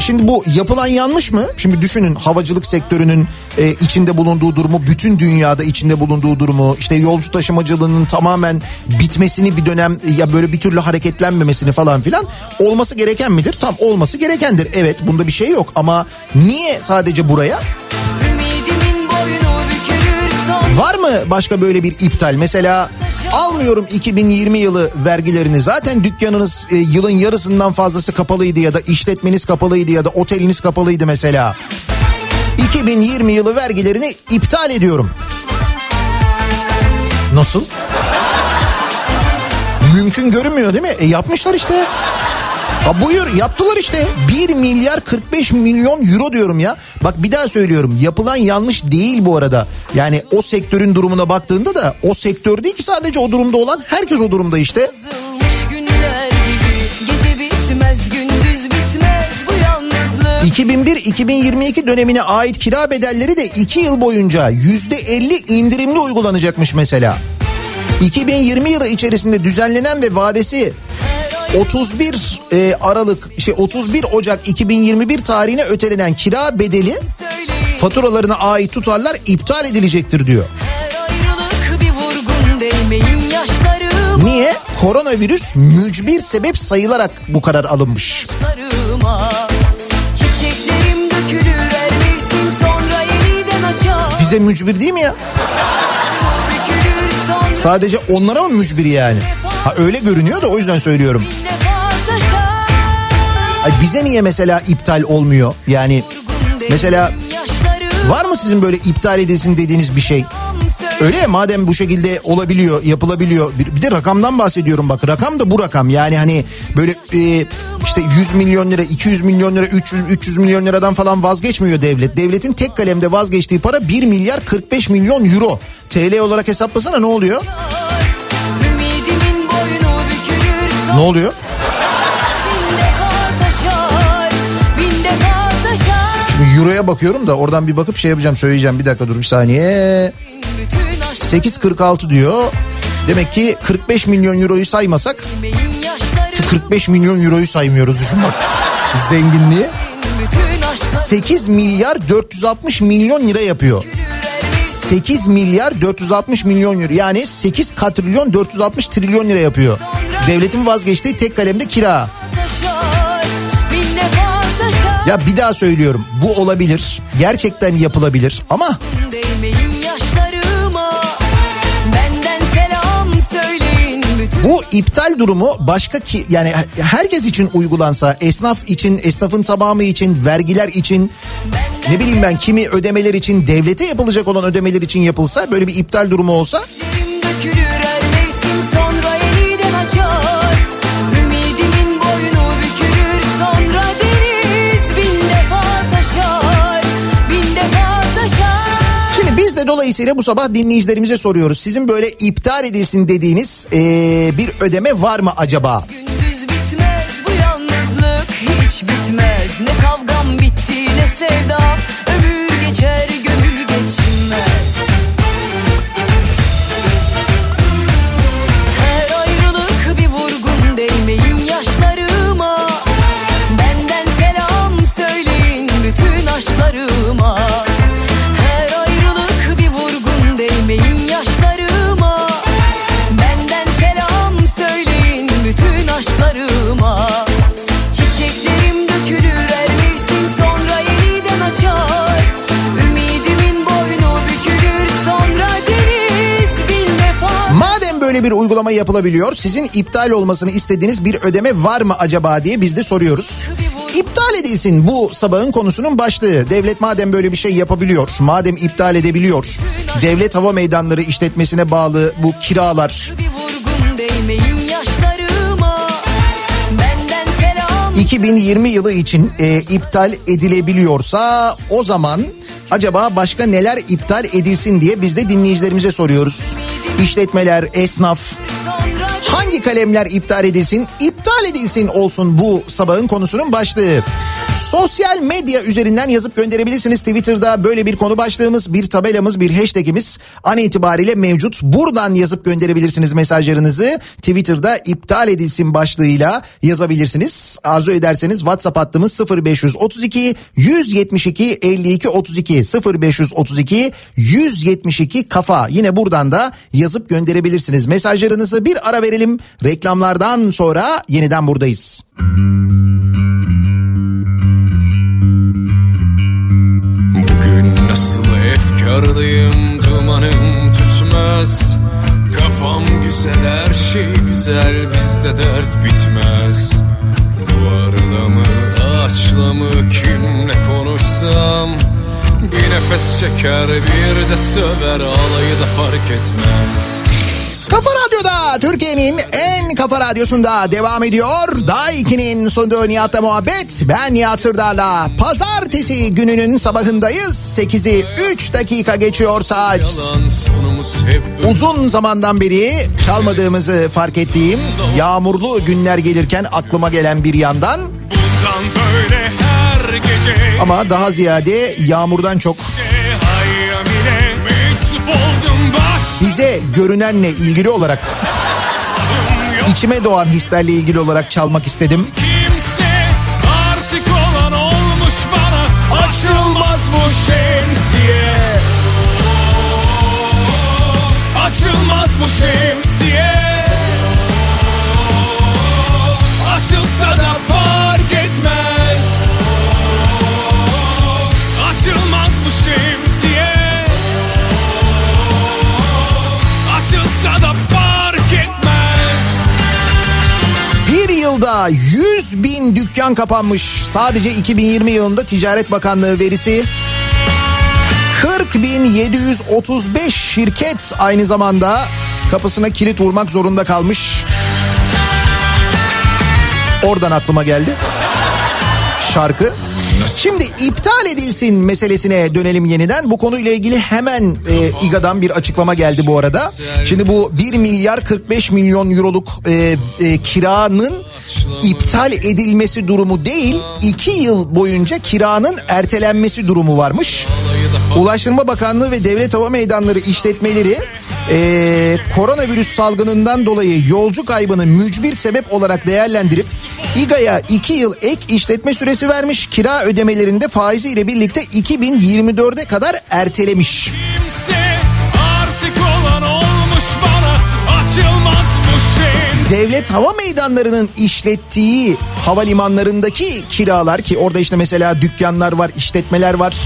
C: Şimdi bu yapılan yanlış mı? Şimdi düşünün havacılık sektörünün e, içinde bulunduğu durumu, bütün dünyada içinde bulunduğu durumu, işte yolcu taşımacılığının tamamen bitmesini bir dönem ya böyle bir türlü hareketlenmemesini falan filan olması gereken midir? Tam olması gerekendir. Evet bunda bir şey yok ama niye sadece buraya? Var mı başka böyle bir iptal? Mesela almıyorum 2020 yılı vergilerini. Zaten dükkanınız e, yılın yarısından fazlası kapalıydı ya da işletmeniz kapalıydı ya da oteliniz kapalıydı mesela. 2020 yılı vergilerini iptal ediyorum. Nasıl? Mümkün görünmüyor değil mi? E yapmışlar işte. Ha buyur yaptılar işte 1 milyar 45 milyon euro diyorum ya. Bak bir daha söylüyorum yapılan yanlış değil bu arada. Yani o sektörün durumuna baktığında da o sektör değil ki sadece o durumda olan herkes o durumda işte.
G: gibi bitmez gündüz bitmez bu yalnızlık
C: 2001-2022 dönemine ait kira bedelleri de 2 yıl boyunca %50 indirimli uygulanacakmış mesela. 2020 yılı içerisinde düzenlenen ve vadesi 31 e, Aralık şey 31 Ocak 2021 tarihine ötelenen kira bedeli faturalarına ait tutarlar iptal edilecektir diyor. Niye? Koronavirüs mücbir sebep sayılarak bu karar alınmış. Bize mücbir değil mi ya? Sadece onlara mı mücbir yani? Ha öyle görünüyor da o yüzden söylüyorum. Ay bize niye mesela iptal olmuyor? Yani Mesela var mı sizin böyle iptal edilsin dediğiniz bir şey? Öyle ya madem bu şekilde olabiliyor, yapılabiliyor. Bir, bir de rakamdan bahsediyorum bak. Rakam da bu rakam. Yani hani böyle e, işte 100 milyon lira, 200 milyon lira, 300 300 milyon liradan falan vazgeçmiyor devlet. Devletin tek kalemde vazgeçtiği para 1 milyar 45 milyon euro. TL olarak hesaplasana ne oluyor? Ne oluyor? Şimdi euroya bakıyorum da oradan bir bakıp şey yapacağım söyleyeceğim. Bir dakika dur bir saniye.
G: Bütün
C: 8.46 diyor. Demek ki 45 milyon euroyu saymasak
G: aşkın yaşlarım
C: 45 milyon euroyu saymıyoruz düşün bak. Zenginliği.
G: Bütün aşkın
C: 8 milyar 460 milyon lira yapıyor. 8 milyar 460 milyon euro yani 8 katrilyon 460 trilyon lira yapıyor. Devletin vazgeçtiği tek kalemde kira. Ya bir daha söylüyorum bu olabilir. Gerçekten yapılabilir ama bu iptal durumu başka ki yani herkes için uygulansa esnaf için esnafın tamamı için vergiler için ne bileyim ben kimi ödemeler için devlete yapılacak olan ödemeler için yapılsa böyle bir iptal durumu olsa dolayısıyla bu sabah dinleyicilerimize soruyoruz. Sizin böyle iptal edilsin dediğiniz eee, bir ödeme var mı acaba?
G: Gündüz bitmez bu yalnızlık hiç bitmez Ne kavgam bitti ne sevdam
C: böyle bir uygulama yapılabiliyor sizin iptal olmasını istediğiniz bir ödeme var mı acaba diye biz de soruyoruz. İptal edilsin bu sabahın konusunun başlığı. Devlet madem böyle bir şey yapabiliyor, madem iptal edebiliyor, devlet hava meydanları işletmesine bağlı bu kiralar,
G: bir vurgun değmeyin yaşlarıma Benden selam
C: 2020 yılı için e, iptal edilebiliyorsa o zaman acaba başka neler iptal edilsin diye biz de dinleyicilerimize soruyoruz. İşletmeler, esnaf hangi kalemler iptal edilsin? İptal edilsin olsun bu sabahın konusunun başlığı. Sosyal medya üzerinden yazıp gönderebilirsiniz. Twitter'da böyle bir konu başlığımız, bir tabelamız, bir hashtagimiz an itibariyle mevcut. Buradan yazıp gönderebilirsiniz mesajlarınızı. Twitter'da iptal edilsin başlığıyla yazabilirsiniz. Arzu ederseniz WhatsApp hattımız 0532 172 52 32 0532 172 kafa. Yine buradan da yazıp gönderebilirsiniz mesajlarınızı. Bir ara verelim. Reklamlardan sonra yeniden buradayız.
I: Bugün nasıl efkardayım dumanım tutmaz. Kafam güzel her şey güzel bizde dert bitmez. Duvarla mı ağaçla mı kimle konuşsam? Bir nefes çeker bir de söver alayı da fark etmez
C: Kafa Radyo'da Türkiye'nin en kafa radyosunda devam ediyor. Daha 2'nin sonunda Nihat'la muhabbet. Ben Nihat Sırdar'la. Pazartesi gününün sabahındayız. 8'i 3 dakika geçiyor saat. Uzun zamandan beri çalmadığımızı fark ettiğim yağmurlu günler gelirken aklıma gelen bir yandan ama daha ziyade yağmurdan çok bize görünenle ilgili olarak içime doğan hislerle ilgili olarak çalmak istedim. Açılmaz bu şemsiye
I: Açılmaz bu şemsiye
C: yılda 100 bin dükkan kapanmış. Sadece 2020 yılında Ticaret Bakanlığı verisi. 40.735 şirket aynı zamanda kapısına kilit vurmak zorunda kalmış. Oradan aklıma geldi şarkı. Şimdi iptal edilsin meselesine dönelim yeniden. Bu konuyla ilgili hemen e, İGA'dan bir açıklama geldi bu arada. Şimdi bu 1 milyar 45 milyon euroluk e, e, kiranın iptal edilmesi durumu değil, 2 yıl boyunca kiranın ertelenmesi durumu varmış. Ulaştırma Bakanlığı ve Devlet Hava Meydanları işletmeleri e, koronavirüs salgınından dolayı yolcu kaybını mücbir sebep olarak değerlendirip İGA'ya 2 yıl ek işletme süresi vermiş. Kira ödemelerinde faiziyle birlikte 2024'e kadar ertelemiş. Devlet hava meydanlarının işlettiği havalimanlarındaki kiralar ki orada işte mesela dükkanlar var, işletmeler var.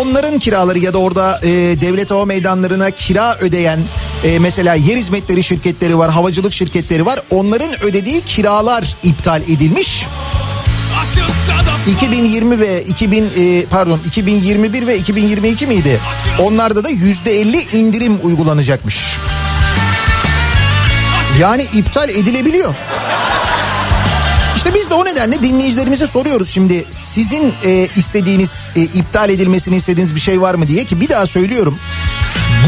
C: Onların kiraları ya da orada e, devlet hava meydanlarına kira ödeyen e, mesela yer hizmetleri şirketleri var, havacılık şirketleri var. Onların ödediği kiralar iptal edilmiş.
I: Açılsa da
C: 2020 ve 2000 e, pardon 2021 ve 2022 miydi? Onlarda da %50 indirim uygulanacakmış. Yani iptal edilebiliyor. İşte biz de o nedenle dinleyicilerimize soruyoruz şimdi sizin e, istediğiniz e, iptal edilmesini istediğiniz bir şey var mı diye ki bir daha söylüyorum.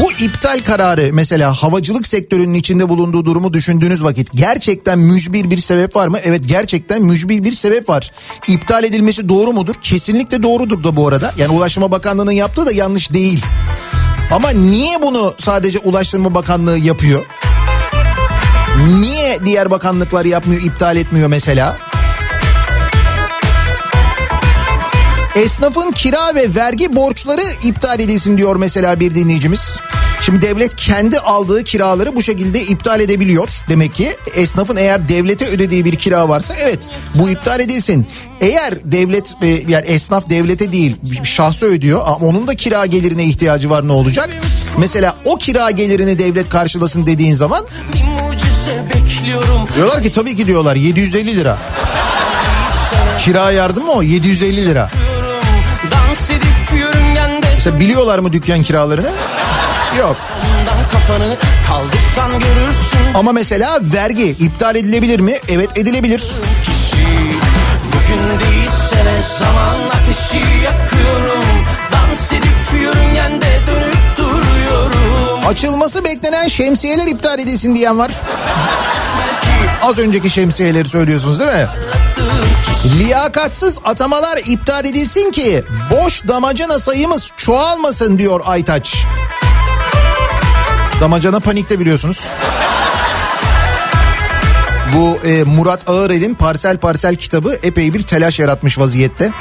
C: Bu iptal kararı mesela havacılık sektörünün içinde bulunduğu durumu düşündüğünüz vakit gerçekten mücbir bir sebep var mı? Evet gerçekten mücbir bir sebep var. İptal edilmesi doğru mudur? Kesinlikle doğrudur da bu arada. Yani Ulaştırma Bakanlığı'nın yaptığı da yanlış değil. Ama niye bunu sadece Ulaştırma Bakanlığı yapıyor? Niye diğer bakanlıklar yapmıyor, iptal etmiyor mesela? Esnafın kira ve vergi borçları iptal edilsin diyor mesela bir dinleyicimiz. Şimdi devlet kendi aldığı kiraları bu şekilde iptal edebiliyor. Demek ki esnafın eğer devlete ödediği bir kira varsa evet bu iptal edilsin. Eğer devlet e, yani esnaf devlete değil şahsı ödüyor ama onun da kira gelirine ihtiyacı var ne olacak? Mesela o kira gelirini devlet karşılasın dediğin zaman
A: bekliyorum
C: diyorlar ki tabii ki diyorlar 750 lira. Kira yardımı o 750 lira. Mesela biliyorlar mı dükkan kiralarını? Yok. Ama mesela vergi iptal edilebilir mi? Evet edilebilir.
A: kişi Bugün değilse ne zaman ateşi yakıyorum Dans edip yörüngende duruyorum
C: Açılması beklenen şemsiyeler iptal edilsin diyen var. Az önceki şemsiyeleri söylüyorsunuz değil mi? Liyakatsız atamalar iptal edilsin ki boş damacana sayımız çoğalmasın diyor Aytaç. Damacana panikte biliyorsunuz. Bu e, Murat Ağırel'in Parsel Parsel kitabı epey bir telaş yaratmış vaziyette.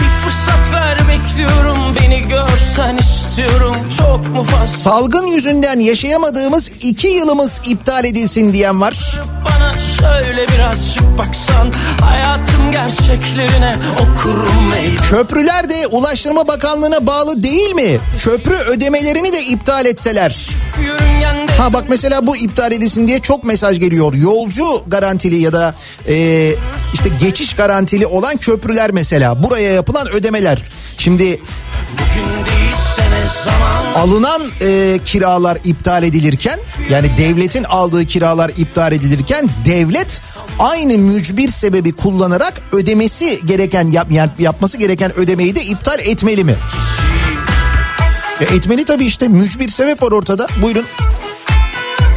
A: Bir fırsat ver bekliyorum beni görsen istiyorum çok mu fazla
C: Salgın yüzünden yaşayamadığımız iki yılımız iptal edilsin diyen var.
A: bana şöyle birazcık baksan hayatım gerçeklerine okurum meydan
C: Köprüler de Ulaştırma Bakanlığı'na bağlı değil mi? Köprü ödemelerini de iptal etseler. Ha bak mesela bu iptal edilsin diye çok mesaj geliyor. Yolcu garantili ya da e, işte geçiş garantili olan köprüler mesela. Buraya yapılan ödemeler. Şimdi alınan e, kiralar iptal edilirken yani devletin aldığı kiralar iptal edilirken devlet aynı mücbir sebebi kullanarak ödemesi gereken yap, yapması gereken ödemeyi de iptal etmeli mi? E, etmeli tabii işte mücbir sebep var ortada. Buyurun.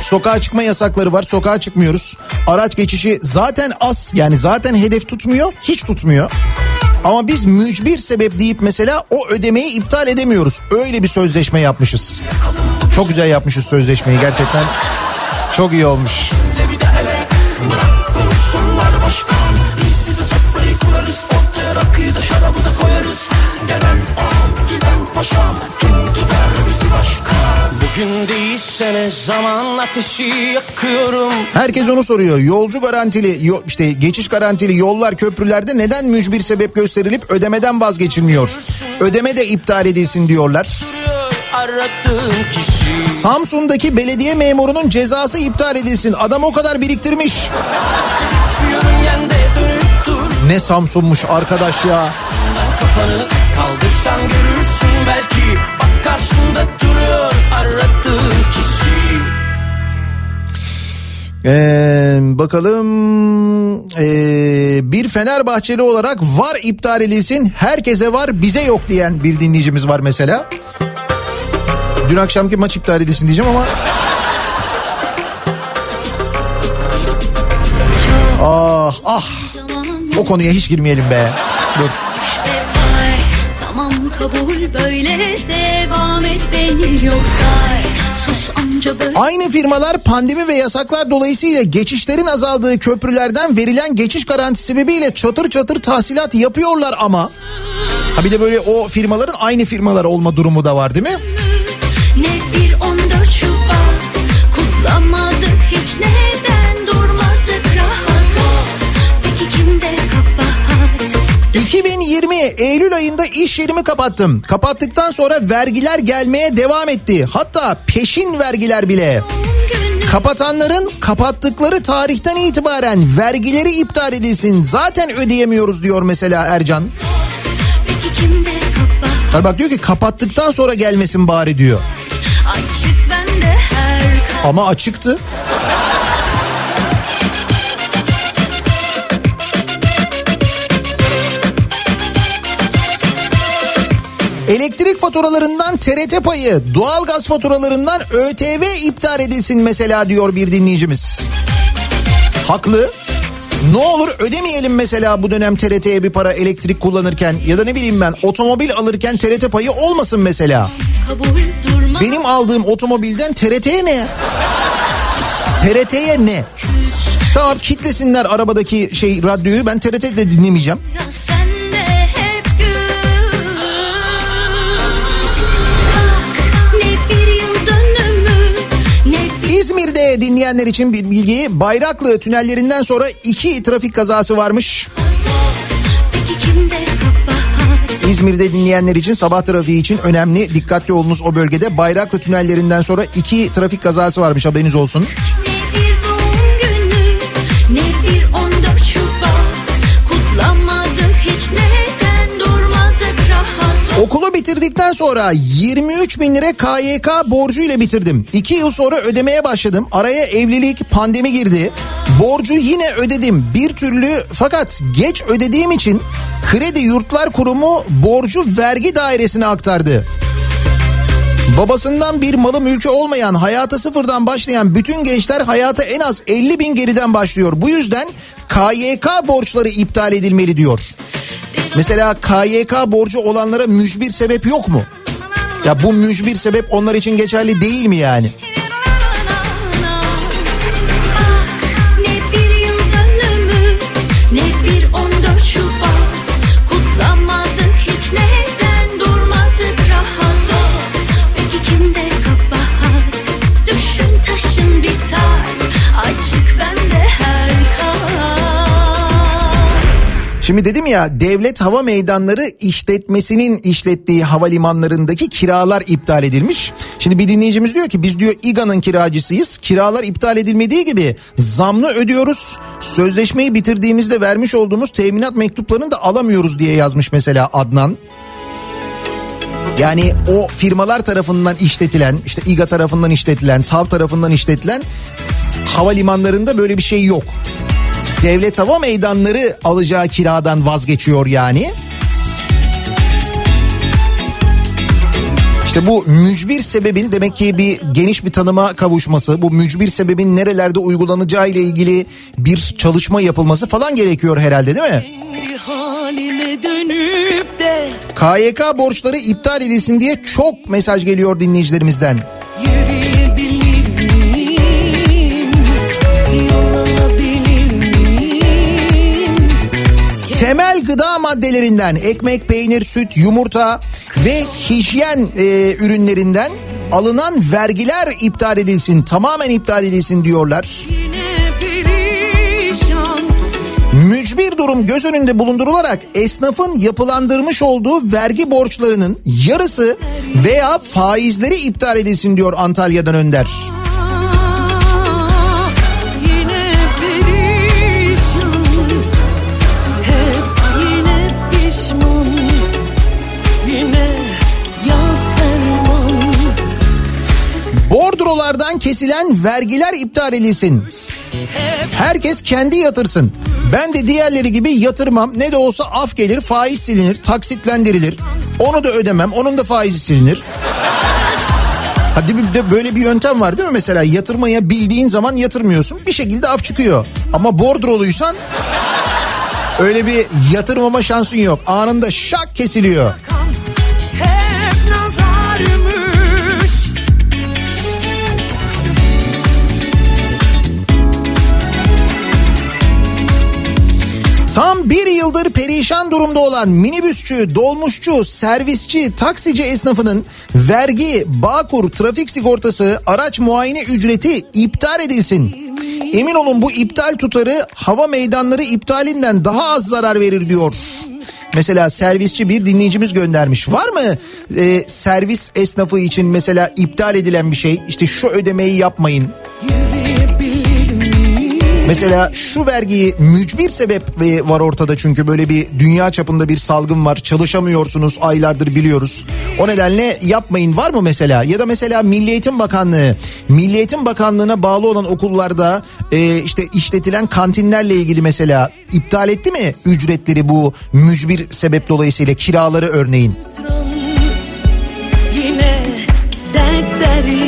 C: Sokağa çıkma yasakları var. Sokağa çıkmıyoruz. Araç geçişi zaten az. Yani zaten hedef tutmuyor. Hiç tutmuyor. Ama biz mücbir sebep deyip mesela o ödemeyi iptal edemiyoruz. Öyle bir sözleşme yapmışız. Çok güzel yapmışız sözleşmeyi gerçekten. Çok iyi olmuş.
A: Gelen paşam Kim tutar bizi başka Bugün değilse ne zaman ateşi yakıyorum
C: Herkes onu soruyor. Yolcu garantili yo- işte geçiş garantili yollar köprülerde neden mücbir sebep gösterilip ödemeden vazgeçilmiyor? Ödeme de iptal edilsin diyorlar. Samsun'daki belediye memurunun cezası iptal edilsin. Adam o kadar biriktirmiş. Ne Samsun'muş arkadaş ya.
A: Kafanı kaldırsan görürsün belki Bak karşında duruyor aradığın kişi
C: Ee, bakalım ee, bir Fenerbahçeli olarak var iptal edilsin herkese var bize yok diyen bir dinleyicimiz var mesela. Dün akşamki maç iptal edilsin diyeceğim ama ah ah o konuya hiç girmeyelim be. Dur.
G: Tamam kabul böyle devam et beni yoksa
C: Aynı firmalar pandemi ve yasaklar dolayısıyla geçişlerin azaldığı köprülerden verilen geçiş garantisi sebebiyle çatır çatır tahsilat yapıyorlar ama. Ha bir de böyle o firmaların aynı firmalar olma durumu da var değil mi?
G: ne bir 14 Şubat kutlamadık
C: 2020 Eylül ayında iş yerimi kapattım. Kapattıktan sonra vergiler gelmeye devam etti. Hatta peşin vergiler bile. Kapatanların kapattıkları tarihten itibaren vergileri iptal edilsin. Zaten ödeyemiyoruz diyor mesela Ercan. Hayır bak diyor ki kapattıktan sonra gelmesin bari diyor. Ama açıktı. Elektrik faturalarından TRT payı, doğalgaz faturalarından ÖTV iptal edilsin mesela diyor bir dinleyicimiz. Haklı. Ne olur ödemeyelim mesela bu dönem TRT'ye bir para elektrik kullanırken ya da ne bileyim ben otomobil alırken TRT payı olmasın mesela. Benim aldığım otomobilden TRT'ye ne? TRT'ye ne? Tamam kitlesinler arabadaki şey radyoyu ben TRT'de dinlemeyeceğim.
G: Ya
C: İzmir'de dinleyenler için bir bilgi Bayraklı tünellerinden sonra iki trafik kazası varmış. İzmir'de dinleyenler için sabah trafiği için önemli dikkatli olunuz o bölgede. Bayraklı tünellerinden sonra iki trafik kazası varmış haberiniz olsun. Okulu bitirdikten sonra 23 bin lira KYK borcuyla bitirdim. 2 yıl sonra ödemeye başladım. Araya evlilik pandemi girdi. Borcu yine ödedim bir türlü fakat geç ödediğim için Kredi Yurtlar Kurumu borcu vergi dairesine aktardı. Babasından bir malı mülkü olmayan hayata sıfırdan başlayan bütün gençler hayata en az 50 bin geriden başlıyor. Bu yüzden KYK borçları iptal edilmeli diyor. Mesela KYK borcu olanlara mücbir sebep yok mu? Ya bu mücbir sebep onlar için geçerli değil mi yani? Şimdi dedim ya devlet hava meydanları işletmesinin işlettiği havalimanlarındaki kiralar iptal edilmiş. Şimdi bir dinleyicimiz diyor ki biz diyor İGA'nın kiracısıyız. Kiralar iptal edilmediği gibi zamlı ödüyoruz. Sözleşmeyi bitirdiğimizde vermiş olduğumuz teminat mektuplarını da alamıyoruz diye yazmış mesela Adnan. Yani o firmalar tarafından işletilen işte İGA tarafından işletilen TAV tarafından işletilen havalimanlarında böyle bir şey yok. Devlet hava meydanları alacağı kiradan vazgeçiyor yani. İşte bu mücbir sebebin demek ki bir geniş bir tanıma kavuşması, bu mücbir sebebin nerelerde uygulanacağı ile ilgili bir çalışma yapılması falan gerekiyor herhalde değil mi? KYK borçları iptal edilsin diye çok mesaj geliyor dinleyicilerimizden. Temel gıda maddelerinden ekmek, peynir, süt, yumurta ve hijyen e, ürünlerinden alınan vergiler iptal edilsin, tamamen iptal edilsin diyorlar. Mücbir durum göz önünde bulundurularak esnafın yapılandırmış olduğu vergi borçlarının yarısı veya faizleri iptal edilsin diyor Antalya'dan Önder.
J: Ah,
C: Bordrolardan kesilen vergiler iptal edilsin. Herkes kendi yatırsın. Ben de diğerleri gibi yatırmam. Ne de olsa af gelir, faiz silinir, taksitlendirilir. Onu da ödemem, onun da faizi silinir. Hadi bir de böyle bir yöntem var değil mi mesela yatırmaya bildiğin zaman yatırmıyorsun bir şekilde af çıkıyor. Ama bordroluysan öyle bir yatırmama şansın yok. Anında şak kesiliyor. Tam bir yıldır perişan durumda olan minibüsçü, dolmuşçu, servisçi, taksici esnafının vergi, bağkur, trafik sigortası, araç muayene ücreti iptal edilsin. Emin olun bu iptal tutarı hava meydanları iptalinden daha az zarar verir diyor. Mesela servisçi bir dinleyicimiz göndermiş. Var mı e, servis esnafı için mesela iptal edilen bir şey? İşte şu ödemeyi yapmayın. Mesela şu vergiyi mücbir sebep e, var ortada çünkü böyle bir dünya çapında bir salgın var. Çalışamıyorsunuz aylardır biliyoruz. O nedenle yapmayın var mı mesela? Ya da mesela Milli Eğitim Bakanlığı, Milli Eğitim Bakanlığı'na bağlı olan okullarda e, işte işletilen kantinlerle ilgili mesela iptal etti mi ücretleri bu mücbir sebep dolayısıyla kiraları örneğin?
J: Sıran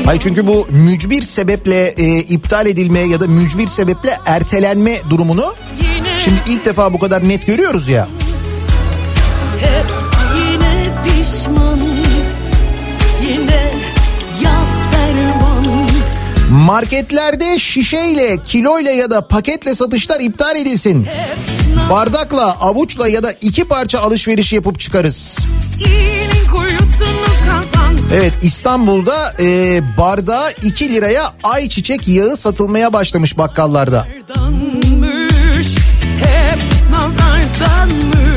C: Hayır çünkü bu mücbir sebeple e, iptal edilme ya da mücbir sebeple ertelenme durumunu şimdi ilk defa bu kadar net görüyoruz ya.
J: hep yine pişman Yine
C: Marketlerde şişeyle, kiloyla ya da paketle satışlar iptal edilsin. Bardakla, avuçla ya da iki parça alışveriş yapıp çıkarız.
J: İyinin kuyusunu
C: Evet İstanbul'da e, bardağa 2 liraya ayçiçek yağı satılmaya başlamış bakkallarda.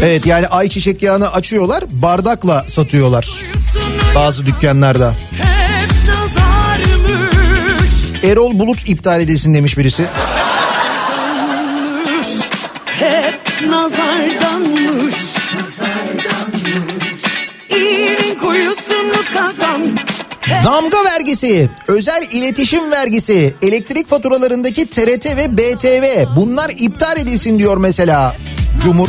C: Evet yani ayçiçek yağını açıyorlar bardakla satıyorlar bazı dükkanlarda.
G: Erol Bulut iptal edilsin demiş birisi.
J: Hep
C: Damga vergisi, özel iletişim vergisi, elektrik faturalarındaki TRT ve BTV bunlar iptal edilsin diyor mesela Cumhur.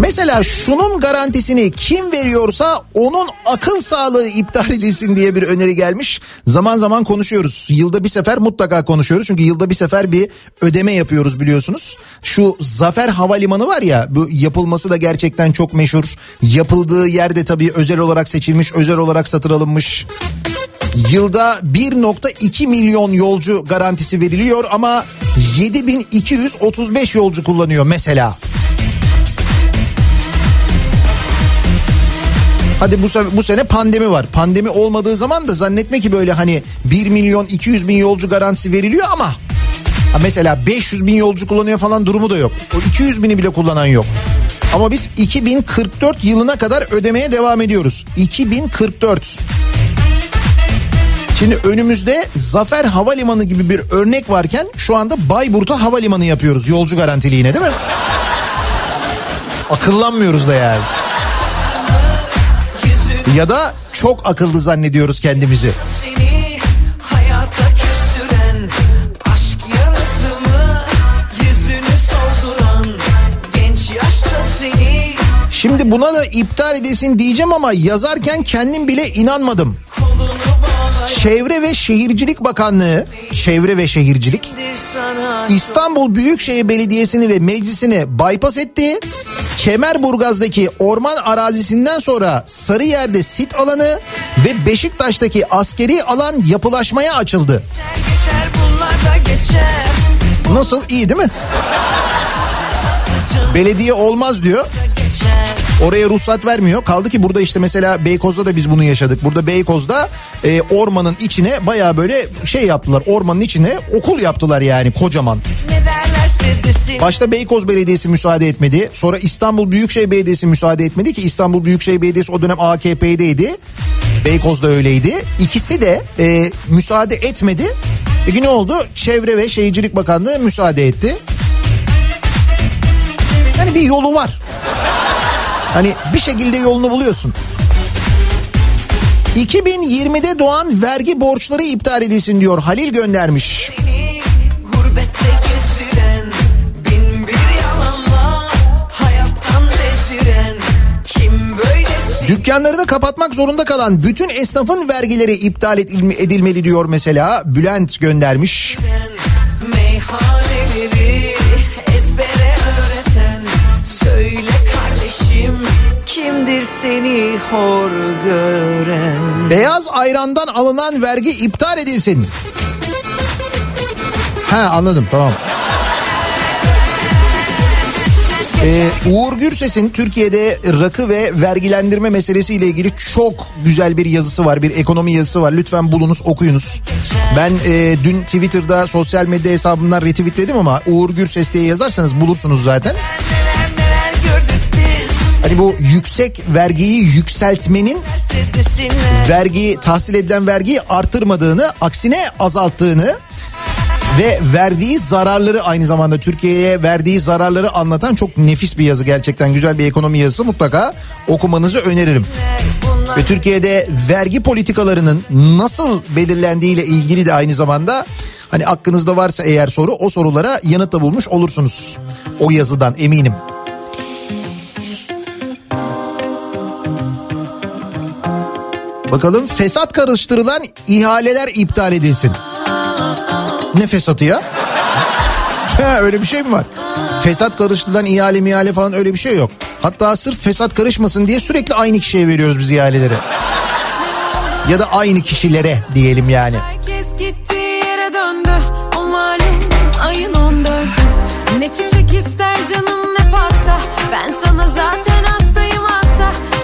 C: Mesela şunun garantisini kim veriyorsa onun akıl sağlığı iptal edilsin diye bir öneri gelmiş. Zaman zaman konuşuyoruz. Yılda bir sefer mutlaka konuşuyoruz. Çünkü yılda bir sefer bir ödeme yapıyoruz biliyorsunuz. Şu Zafer Havalimanı var ya bu yapılması da gerçekten çok meşhur. Yapıldığı yerde tabii özel olarak seçilmiş, özel olarak satın alınmış. Yılda 1.2 milyon yolcu garantisi veriliyor ama 7235 yolcu kullanıyor mesela. Hadi bu, bu sene pandemi var. Pandemi olmadığı zaman da zannetme ki böyle hani 1 milyon 200 bin yolcu garantisi veriliyor ama ha mesela 500 bin yolcu kullanıyor falan durumu da yok. O 200 bini bile kullanan yok. Ama biz 2044 yılına kadar ödemeye devam ediyoruz. 2044. Şimdi önümüzde Zafer Havalimanı gibi bir örnek varken şu anda Bayburt'a havalimanı yapıyoruz yolcu garantiliğine değil mi? Akıllanmıyoruz da yani. Ya da çok akıllı zannediyoruz kendimizi.
B: Seni hayata küstüren aşk yarası mı? Yüzünü solduran genç yaşta seni
C: Şimdi buna da iptal edilsin diyeceğim ama yazarken kendim bile inanmadım. Çevre ve Şehircilik Bakanlığı, Çevre ve Şehircilik İstanbul Büyükşehir Belediyesi'ni ve meclisini bypass etti. Kemerburgaz'daki orman arazisinden sonra Sarıyer'de sit alanı ve Beşiktaş'taki askeri alan yapılaşmaya açıldı. Nasıl iyi değil mi? Belediye olmaz diyor. Oraya ruhsat vermiyor. Kaldı ki burada işte mesela Beykoz'da da biz bunu yaşadık. Burada Beykoz'da e, ormanın içine baya böyle şey yaptılar. Ormanın içine okul yaptılar yani kocaman. Başta Beykoz Belediyesi müsaade etmedi. Sonra İstanbul Büyükşehir Belediyesi müsaade etmedi ki İstanbul Büyükşehir Belediyesi o dönem AKP'deydi. Beykoz da öyleydi. İkisi de e, müsaade etmedi. Peki ne oldu? Çevre ve Şehircilik Bakanlığı müsaade etti. Yani bir yolu var. Hani bir şekilde yolunu buluyorsun. 2020'de doğan vergi borçları iptal edilsin diyor Halil göndermiş. Dükkanlarını kapatmak zorunda kalan bütün esnafın vergileri iptal edilme- edilmeli diyor mesela. Bülent göndermiş.
B: Meyhaneleri kimdir seni hor gören
C: Beyaz ayrandan alınan vergi iptal edilsin. Ha anladım tamam. Ee, Uğur Gürses'in Türkiye'de rakı ve vergilendirme meselesiyle ilgili çok güzel bir yazısı var. Bir ekonomi yazısı var. Lütfen bulunuz okuyunuz. Ben e, dün Twitter'da sosyal medya hesabımdan retweetledim ama Uğur Gürses diye yazarsanız bulursunuz zaten.
B: Biz
C: Hani bu yüksek vergiyi yükseltmenin vergiyi tahsil edilen vergiyi artırmadığını aksine azalttığını ve verdiği zararları aynı zamanda Türkiye'ye verdiği zararları anlatan çok nefis bir yazı gerçekten güzel bir ekonomi yazısı mutlaka okumanızı öneririm. Ve Türkiye'de vergi politikalarının nasıl belirlendiğiyle ilgili de aynı zamanda hani aklınızda varsa eğer soru o sorulara yanıt da bulmuş olursunuz. O yazıdan eminim. Bakalım fesat karıştırılan ihaleler iptal edilsin. Ne fesatı ya? Öyle bir şey mi var? Fesat karıştırılan ihale mihale falan öyle bir şey yok. Hatta sırf fesat karışmasın diye sürekli aynı kişiye veriyoruz biz ihaleleri. Ya da aynı kişilere diyelim yani.
G: Herkes gittiği yere döndü O malum ayın 14'ü Ne çiçek ister canım ne pasta Ben sana zaten hastayım hasta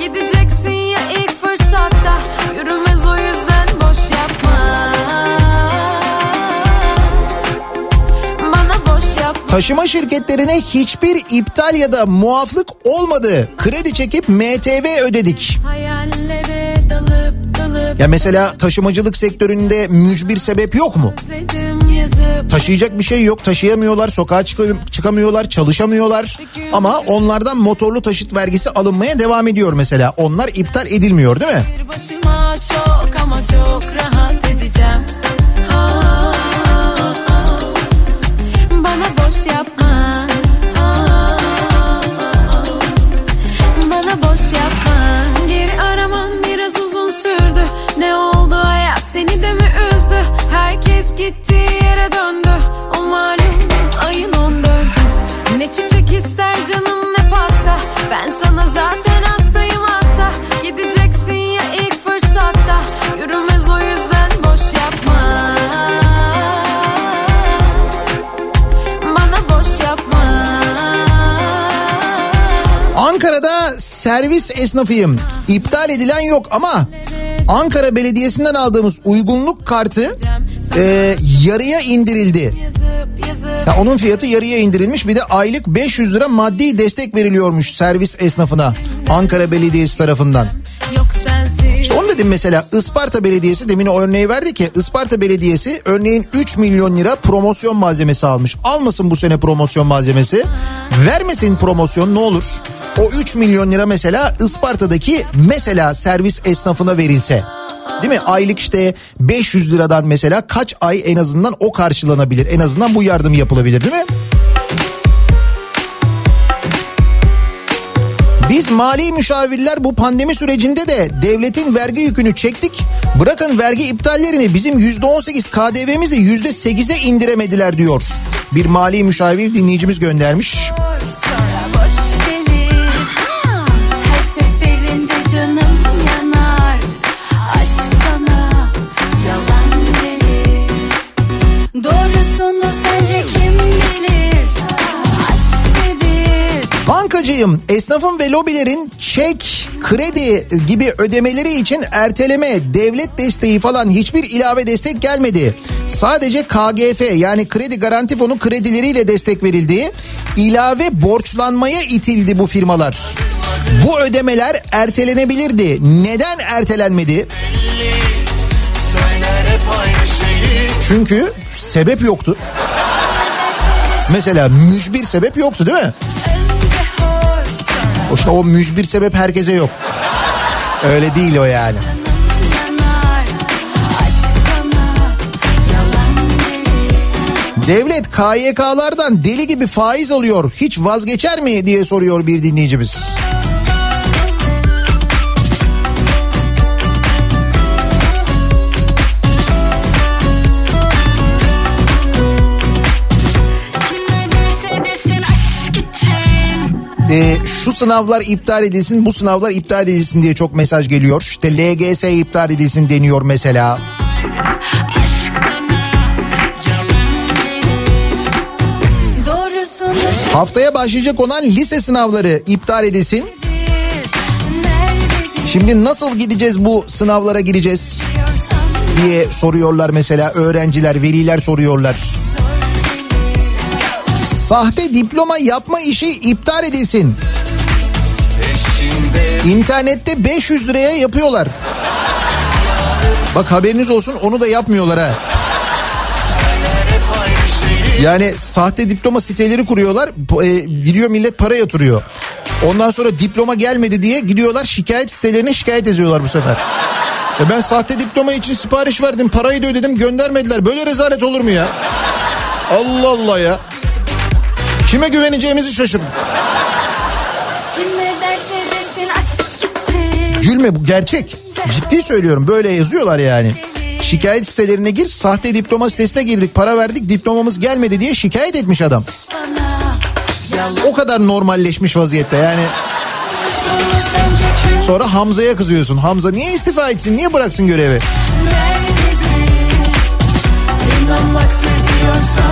G: Gideceksin ya ilk fırsatta Yürümez o yüzden boş yapma Bana boş yapma
C: Taşıma şirketlerine hiçbir iptal ya da muaflık olmadı. Kredi çekip MTV ödedik.
G: Dalıp
C: Ya mesela taşımacılık sektöründe mücbir sebep yok mu? Taşıyacak bir şey yok. Taşıyamıyorlar, sokağa çıkamıyorlar, çalışamıyorlar. Ama onlardan motorlu taşıt vergisi alınmaya devam ediyor mesela. Onlar iptal edilmiyor değil mi?
G: Başıma çok ama çok rahat edeceğim. Aa, Bana boş yapma.
K: Çiçek ister canım ne pasta? Ben sana zaten hastayım hasta. Gideceksin ya ilk fırsatta. Yürümez o yüzden boş yapma. Bana boş yapma.
C: Ankara'da servis esnafıyım. İptal edilen yok ama Ankara Belediyesi'nden aldığımız uygunluk kartı e, yarıya indirildi. Ya onun fiyatı yarıya indirilmiş bir de aylık 500 lira maddi destek veriliyormuş servis esnafına Ankara Belediyesi tarafından. İşte dedim mesela Isparta Belediyesi demin o örneği verdi ki Isparta Belediyesi örneğin 3 milyon lira promosyon malzemesi almış. Almasın bu sene promosyon malzemesi. Vermesin promosyon ne olur? O 3 milyon lira mesela Isparta'daki mesela servis esnafına verilse. Değil mi? Aylık işte 500 liradan mesela kaç ay en azından o karşılanabilir? En azından bu yardım yapılabilir değil mi? Biz mali müşavirler bu pandemi sürecinde de devletin vergi yükünü çektik. Bırakın vergi iptallerini bizim %18 KDV'mizi %8'e indiremediler diyor. Bir mali müşavir dinleyicimiz göndermiş.
K: sonra
C: Bankacıyım. Esnafın ve lobilerin çek, kredi gibi ödemeleri için erteleme, devlet desteği falan hiçbir ilave destek gelmedi. Sadece KGF yani kredi garanti fonu kredileriyle destek verildi. İlave borçlanmaya itildi bu firmalar. Bu ödemeler ertelenebilirdi. Neden ertelenmedi? Çünkü sebep yoktu. Mesela mücbir sebep yoktu değil mi? O o mücbir sebep herkese yok. Öyle değil o yani. Devlet KYK'lardan deli gibi faiz alıyor. Hiç vazgeçer mi diye soruyor bir dinleyicimiz. Ee, şu sınavlar iptal edilsin, bu sınavlar iptal edilsin diye çok mesaj geliyor. İşte LGS iptal edilsin deniyor mesela. Haftaya başlayacak olan lise sınavları iptal edilsin. Şimdi nasıl gideceğiz bu sınavlara gireceğiz diye soruyorlar mesela öğrenciler, veliler soruyorlar. Sahte diploma yapma işi iptal edilsin. İnternette 500 liraya yapıyorlar. Bak haberiniz olsun onu da yapmıyorlar ha. Yani sahte diploma siteleri kuruyorlar. E, gidiyor millet para yatırıyor. Ondan sonra diploma gelmedi diye gidiyorlar şikayet sitelerine şikayet ediyorlar bu sefer. E ben sahte diploma için sipariş verdim parayı da ödedim göndermediler. Böyle rezalet olur mu ya? Allah Allah ya. Kime güveneceğimizi
K: için
C: Gülme bu gerçek. Ciddi söylüyorum böyle yazıyorlar yani. Şikayet sitelerine gir sahte diploma sitesine girdik para verdik diplomamız gelmedi diye şikayet etmiş adam. O kadar normalleşmiş vaziyette yani. Sonra Hamza'ya kızıyorsun. Hamza niye istifa etsin niye bıraksın görevi?
K: İnanmaktır diyorsam bana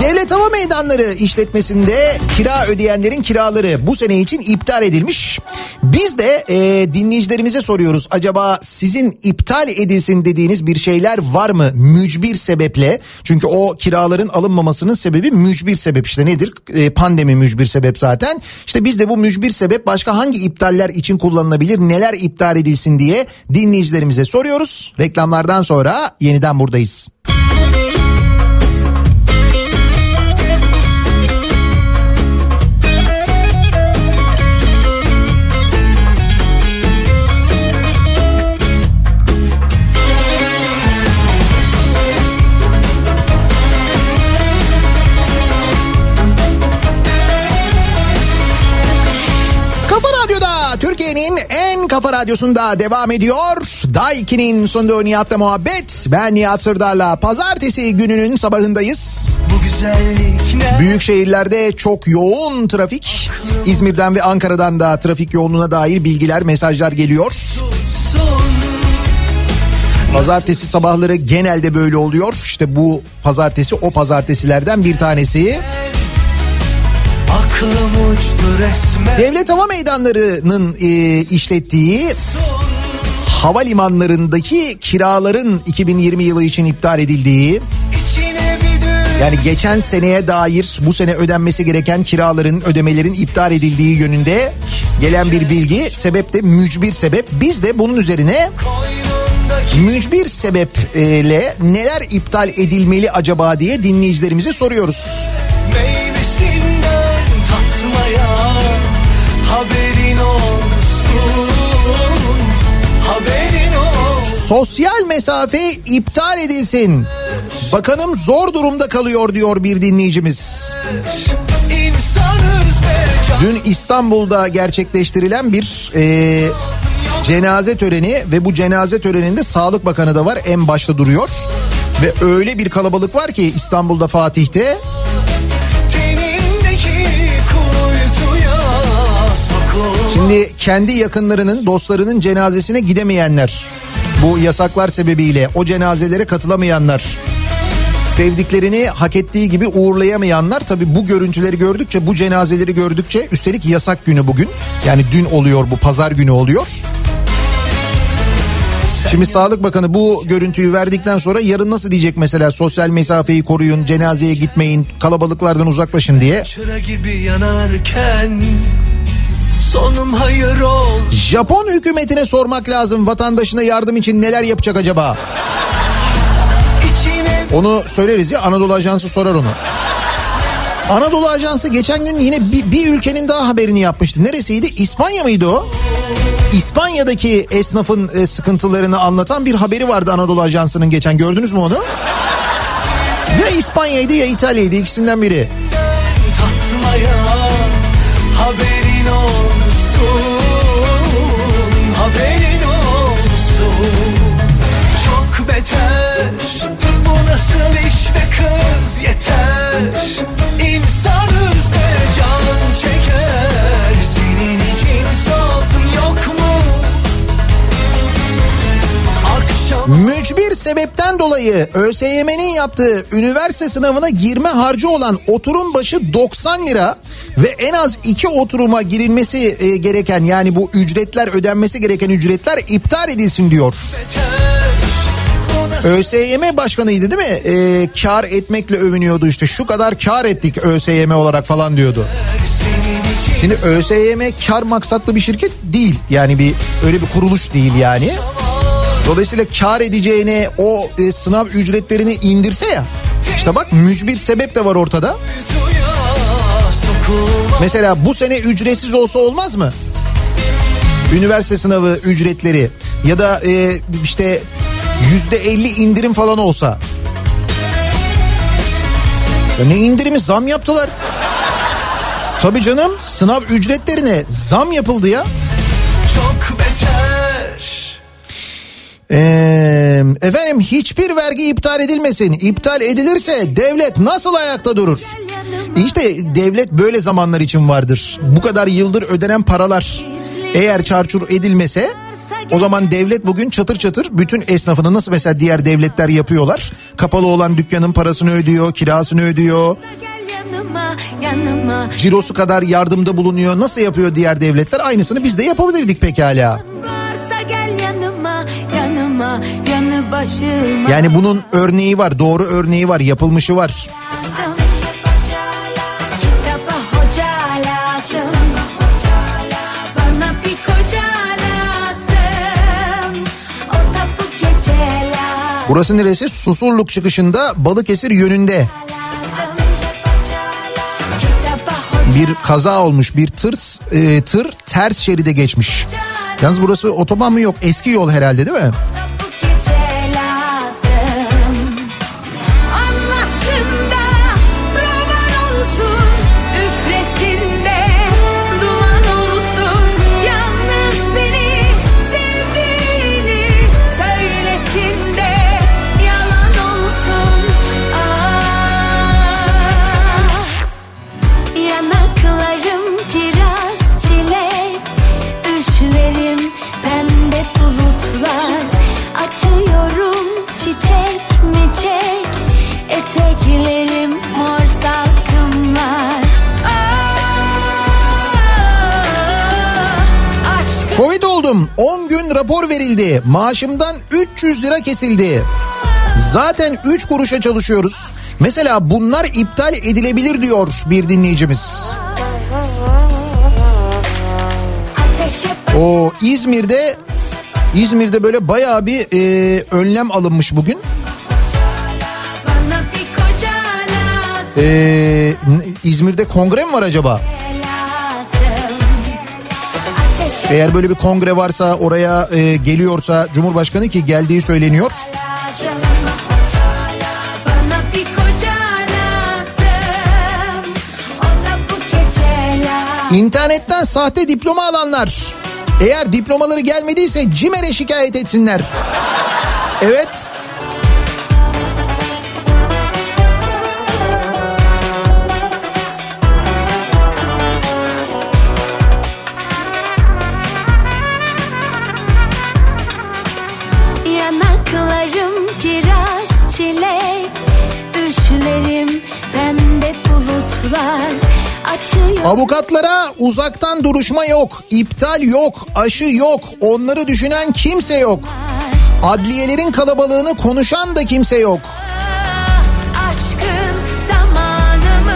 C: Devlet Hava Meydanları işletmesinde kira ödeyenlerin kiraları bu sene için iptal edilmiş. Biz de e, dinleyicilerimize soruyoruz. Acaba sizin iptal edilsin dediğiniz bir şeyler var mı mücbir sebeple? Çünkü o kiraların alınmamasının sebebi mücbir sebep işte nedir? E, pandemi mücbir sebep zaten. İşte biz de bu mücbir sebep başka hangi iptaller için kullanılabilir? Neler iptal edilsin diye dinleyicilerimize soruyoruz. Reklamlardan sonra yeniden buradayız. Kafa Radyosu'nda devam ediyor. Daiki'nin sunduğu Nihat'la muhabbet. Ben Nihat Sırdar'la pazartesi gününün sabahındayız.
B: Bu?
C: Büyük şehirlerde çok yoğun trafik. İzmir'den ve Ankara'dan da trafik yoğunluğuna dair bilgiler, mesajlar geliyor. Pazartesi sabahları genelde böyle oluyor. İşte bu pazartesi o pazartesilerden bir tanesi. Devlet Hava Meydanları'nın e, işlettiği havalimanlarındaki kiraların 2020 yılı için iptal edildiği yani geçen seneye dair bu sene ödenmesi gereken kiraların ödemelerin iptal edildiği yönünde gelen bir bilgi. Sebep de mücbir sebep. Biz de bunun üzerine mücbir sebeple neler iptal edilmeli acaba diye dinleyicilerimize soruyoruz.
B: meyvesinden
C: Sosyal mesafe iptal edilsin. Bakanım zor durumda kalıyor diyor bir dinleyicimiz. Dün İstanbul'da gerçekleştirilen bir e, cenaze töreni ve bu cenaze töreninde Sağlık Bakanı da var en başta duruyor. Ve öyle bir kalabalık var ki İstanbul'da Fatih'te Şimdi kendi yakınlarının, dostlarının cenazesine gidemeyenler, bu yasaklar sebebiyle o cenazelere katılamayanlar, sevdiklerini hak ettiği gibi uğurlayamayanlar tabi bu görüntüleri gördükçe, bu cenazeleri gördükçe üstelik yasak günü bugün. Yani dün oluyor bu pazar günü oluyor. Şimdi Sağlık Bakanı bu görüntüyü verdikten sonra yarın nasıl diyecek mesela sosyal mesafeyi koruyun, cenazeye gitmeyin, kalabalıklardan uzaklaşın diye.
B: Çıra gibi yanarken Sonum hayır ol
C: Japon hükümetine sormak lazım vatandaşına yardım için neler yapacak acaba? Onu söyleriz ya Anadolu Ajansı sorar onu. Anadolu Ajansı geçen gün yine bir, bir ülkenin daha haberini yapmıştı. Neresiydi? İspanya mıydı o? İspanya'daki esnafın e, sıkıntılarını anlatan bir haberi vardı Anadolu Ajansı'nın geçen. Gördünüz mü onu? Ya İspanya'ydı ya İtalya'ydı ikisinden biri.
B: Yeter İnsanız be can çeker Senin için safın yok mu? Akşam
C: Mücbir sebepten dolayı ÖSYM'nin yaptığı üniversite sınavına girme harcı olan oturum başı 90 lira ve en az iki oturuma girilmesi e, gereken yani bu ücretler ödenmesi gereken ücretler iptal edilsin diyor. ÖSYM başkanıydı değil mi? E, kar etmekle övünüyordu işte şu kadar kar ettik ÖSYM olarak falan diyordu. Şimdi ÖSYM kar maksatlı bir şirket değil yani bir öyle bir kuruluş değil yani. Dolayısıyla kar edeceğine o e, sınav ücretlerini indirse ya. İşte bak mücbir sebep de var ortada. Mesela bu sene ücretsiz olsa olmaz mı? Üniversite sınavı ücretleri ya da e, işte yüzde elli indirim falan olsa. Ya ne indirimi zam yaptılar. Tabii canım sınav ücretlerine zam yapıldı ya.
B: çok beter
C: Ee, efendim hiçbir vergi iptal edilmesin. İptal edilirse devlet nasıl ayakta durur? İşte devlet böyle zamanlar için vardır. Bu kadar yıldır ödenen paralar eğer çarçur edilmese o zaman devlet bugün çatır çatır bütün esnafını nasıl mesela diğer devletler yapıyorlar. Kapalı olan dükkanın parasını ödüyor, kirasını ödüyor. Cirosu kadar yardımda bulunuyor. Nasıl yapıyor diğer devletler? Aynısını biz de yapabilirdik pekala. Yani bunun örneği var, doğru örneği var, yapılmışı var.
G: lazım.
C: Burası neresi? Susurluk çıkışında Balıkesir yönünde bir kaza olmuş. Bir tır e, tır ters şeride geçmiş. Yalnız burası otoban mı yok? Eski yol herhalde değil mi? Rapor verildi. Maaşımdan 300 lira kesildi. Zaten 3 kuruşa çalışıyoruz. Mesela bunlar iptal edilebilir diyor bir dinleyicimiz. O İzmir'de İzmir'de böyle bayağı bir e, önlem alınmış bugün.
K: Bana bir koca lazım,
C: E, İzmir'de kongre mi var acaba? Eğer böyle bir kongre varsa oraya e, geliyorsa Cumhurbaşkanı ki geldiği söyleniyor. İnternetten sahte diploma alanlar. Eğer diplomaları gelmediyse CİMER'e şikayet etsinler. Evet. Avukatlara uzaktan duruşma yok, iptal yok, aşı yok, onları düşünen kimse yok. Adliyelerin kalabalığını konuşan da kimse yok.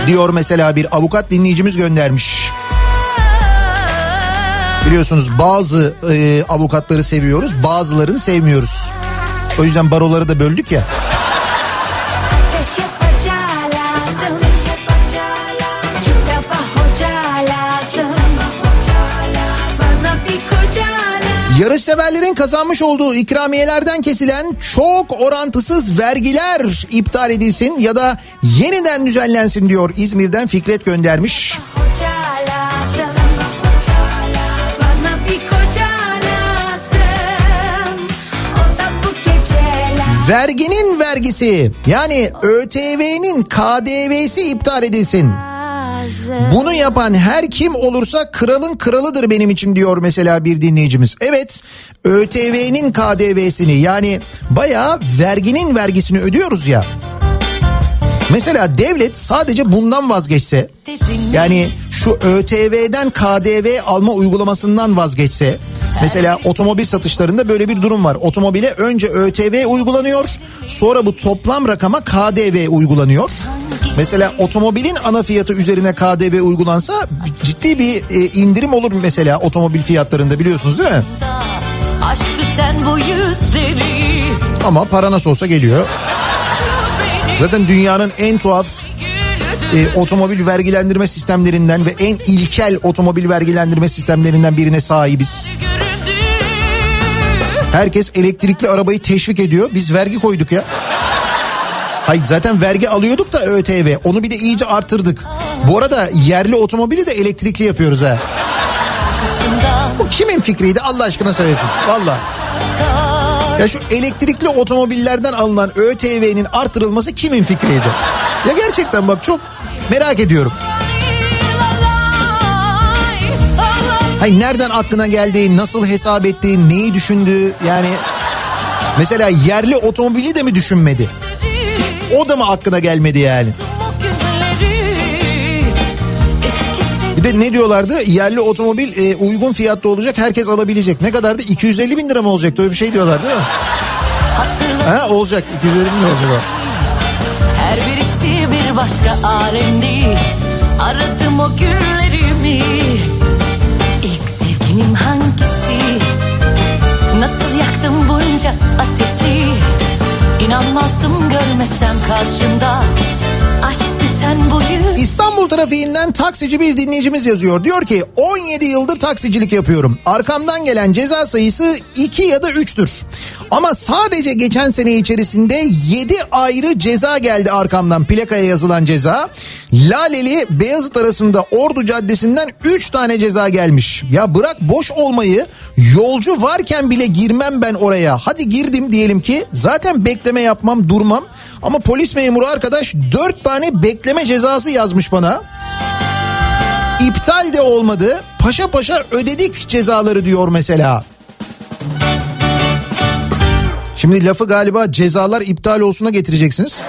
C: Diyor mesela bir avukat dinleyicimiz göndermiş. Biliyorsunuz bazı e, avukatları seviyoruz, bazılarını sevmiyoruz. O yüzden baroları da böldük ya. Yarışseverlerin kazanmış olduğu ikramiyelerden kesilen çok orantısız vergiler iptal edilsin ya da yeniden düzenlensin diyor İzmir'den Fikret göndermiş. Verginin vergisi yani ÖTV'nin KDV'si iptal edilsin. Bunu yapan her kim olursa kralın kralıdır benim için diyor mesela bir dinleyicimiz. Evet ÖTV'nin KDV'sini yani bayağı verginin vergisini ödüyoruz ya. Mesela devlet sadece bundan vazgeçse yani şu ÖTV'den KDV alma uygulamasından vazgeçse mesela otomobil satışlarında böyle bir durum var. Otomobile önce ÖTV uygulanıyor sonra bu toplam rakama KDV uygulanıyor. Mesela otomobilin ana fiyatı üzerine KDV uygulansa ciddi bir e, indirim olur mesela otomobil fiyatlarında biliyorsunuz değil mi? Ama para nasıl olsa geliyor. Zaten dünyanın en tuhaf e, otomobil vergilendirme sistemlerinden ve en ilkel otomobil vergilendirme sistemlerinden birine sahibiz. Herkes elektrikli arabayı teşvik ediyor. Biz vergi koyduk ya. Hayır zaten vergi alıyorduk da ÖTV. Onu bir de iyice artırdık. Bu arada yerli otomobili de elektrikli yapıyoruz ha. Bu kimin fikriydi Allah aşkına söylesin. Valla. Ya şu elektrikli otomobillerden alınan ÖTV'nin artırılması kimin fikriydi? Ya gerçekten bak çok merak ediyorum. Hayır nereden aklına geldi, nasıl hesap etti, neyi düşündü yani... Mesela yerli otomobili de mi düşünmedi? Hiç o da mı aklına gelmedi yani? Bir de ne diyorlardı? Yerli otomobil e, uygun fiyatta olacak herkes alabilecek. Ne kadardı? 250 bin lira mı olacak? Öyle bir şey diyorlar değil mi? Ha olacak 250 bin lira olacak.
E: Her birisi bir başka alemdi Aradım o günlerimi İnanmazdım görmesem karşımda
C: İstanbul trafiğinden taksici bir dinleyicimiz yazıyor. Diyor ki 17 yıldır taksicilik yapıyorum. Arkamdan gelen ceza sayısı 2 ya da 3'tür. Ama sadece geçen sene içerisinde 7 ayrı ceza geldi arkamdan plakaya yazılan ceza. Laleli Beyazıt arasında Ordu Caddesi'nden 3 tane ceza gelmiş. Ya bırak boş olmayı yolcu varken bile girmem ben oraya. Hadi girdim diyelim ki zaten bekleme yapmam durmam. Ama polis memuru arkadaş 4 tane bekleme cezası yazmış bana. İptal de olmadı. Paşa paşa ödedik cezaları diyor mesela. Şimdi lafı galiba cezalar iptal olsuna getireceksiniz.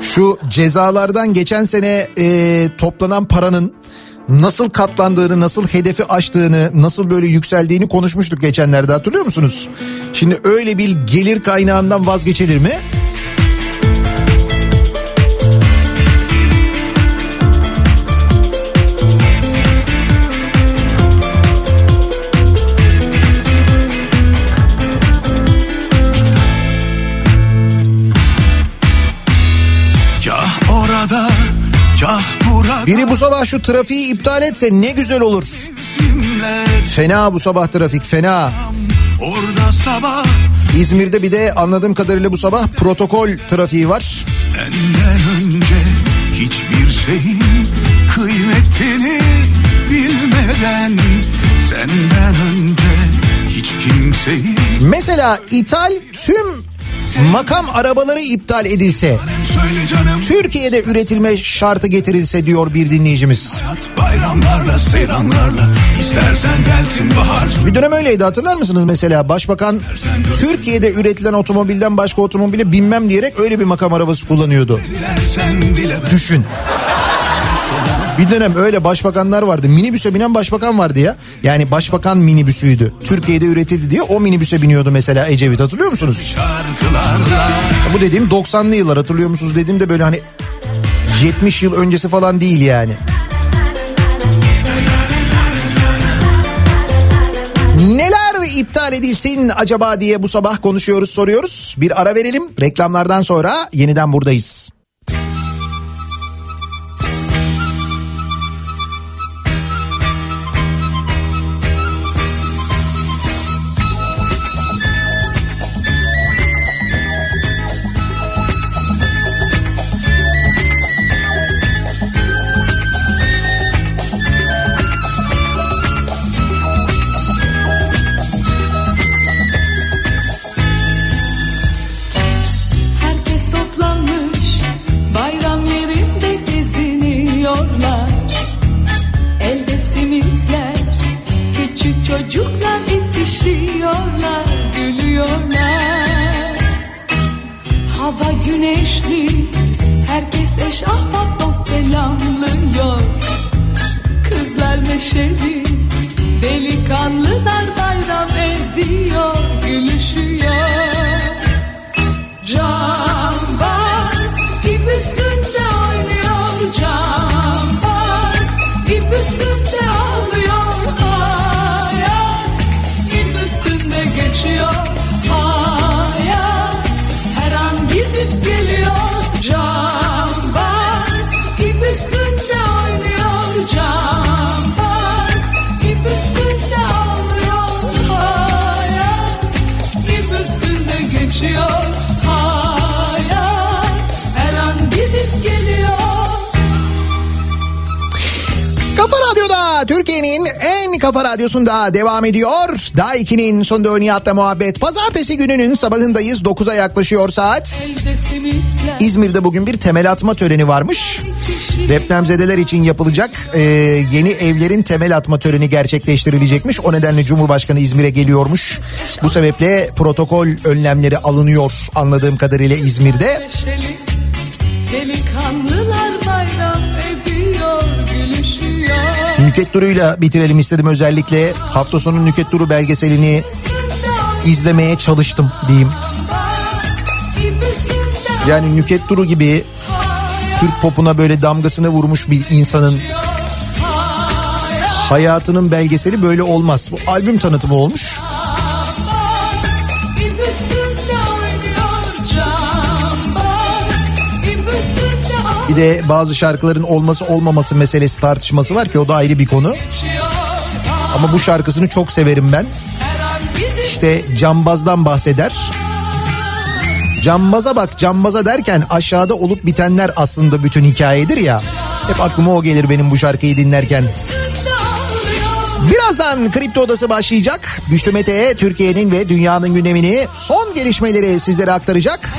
C: Şu cezalardan geçen sene e, toplanan paranın nasıl katlandığını, nasıl hedefi aştığını, nasıl böyle yükseldiğini konuşmuştuk geçenlerde hatırlıyor musunuz? Şimdi öyle bir gelir kaynağından vazgeçilir mi? Biri bu sabah şu trafiği iptal etse ne güzel olur. Fena bu sabah trafik fena.
B: Orada sabah
C: İzmir'de bir de anladığım kadarıyla bu sabah protokol trafiği var.
B: senden önce hiçbir şeyin kıymetini bilmeden Senden önce hiç kimseyi
C: Mesela ithal tüm makam arabaları iptal edilse, Türkiye'de üretilme şartı getirilse diyor bir dinleyicimiz. Bir dönem öyleydi hatırlar mısınız mesela başbakan Türkiye'de üretilen otomobilden başka otomobile binmem diyerek öyle bir makam arabası kullanıyordu. Düşün. Bir dönem öyle başbakanlar vardı. Minibüse binen başbakan vardı ya. Yani başbakan minibüsüydü. Türkiye'de üretildi diye o minibüse biniyordu mesela Ecevit hatırlıyor musunuz? Bu dediğim 90'lı yıllar hatırlıyor musunuz dediğimde böyle hani 70 yıl öncesi falan değil yani. Neler iptal edilsin acaba diye bu sabah konuşuyoruz soruyoruz. Bir ara verelim reklamlardan sonra yeniden buradayız. Kafa radyosunda devam ediyor. Daha 2'nin sonunda Nihat'la muhabbet. Pazartesi gününün sabahındayız. 9'a yaklaşıyor saat. İzmir'de bugün bir temel atma töreni varmış. Depremzedeler için yapılacak e, yeni evlerin temel atma töreni gerçekleştirilecekmiş. O nedenle Cumhurbaşkanı İzmir'e geliyormuş. Bu sebeple protokol önlemleri alınıyor anladığım kadarıyla İzmir'de.
J: Delikanlılar
C: Nüket turuyla bitirelim istedim özellikle. Hafta sonu Nüket turu belgeselini izlemeye çalıştım diyeyim. Yani Nüket Turu gibi Türk popuna böyle damgasını vurmuş bir insanın hayatının belgeseli böyle olmaz. Bu albüm tanıtımı olmuş. Bir de bazı şarkıların olması olmaması meselesi tartışması var ki o da ayrı bir konu. Ama bu şarkısını çok severim ben. İşte cambazdan bahseder. Cambaza bak cambaza derken aşağıda olup bitenler aslında bütün hikayedir ya. Hep aklıma o gelir benim bu şarkıyı dinlerken. Birazdan Kripto Odası başlayacak. Güçlü Mete Türkiye'nin ve dünyanın gündemini son gelişmeleri sizlere aktaracak.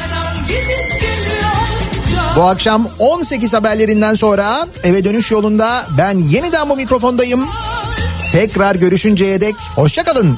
C: Bu akşam 18 haberlerinden sonra eve dönüş yolunda ben yeniden bu mikrofondayım. Tekrar görüşünceye dek hoşçakalın.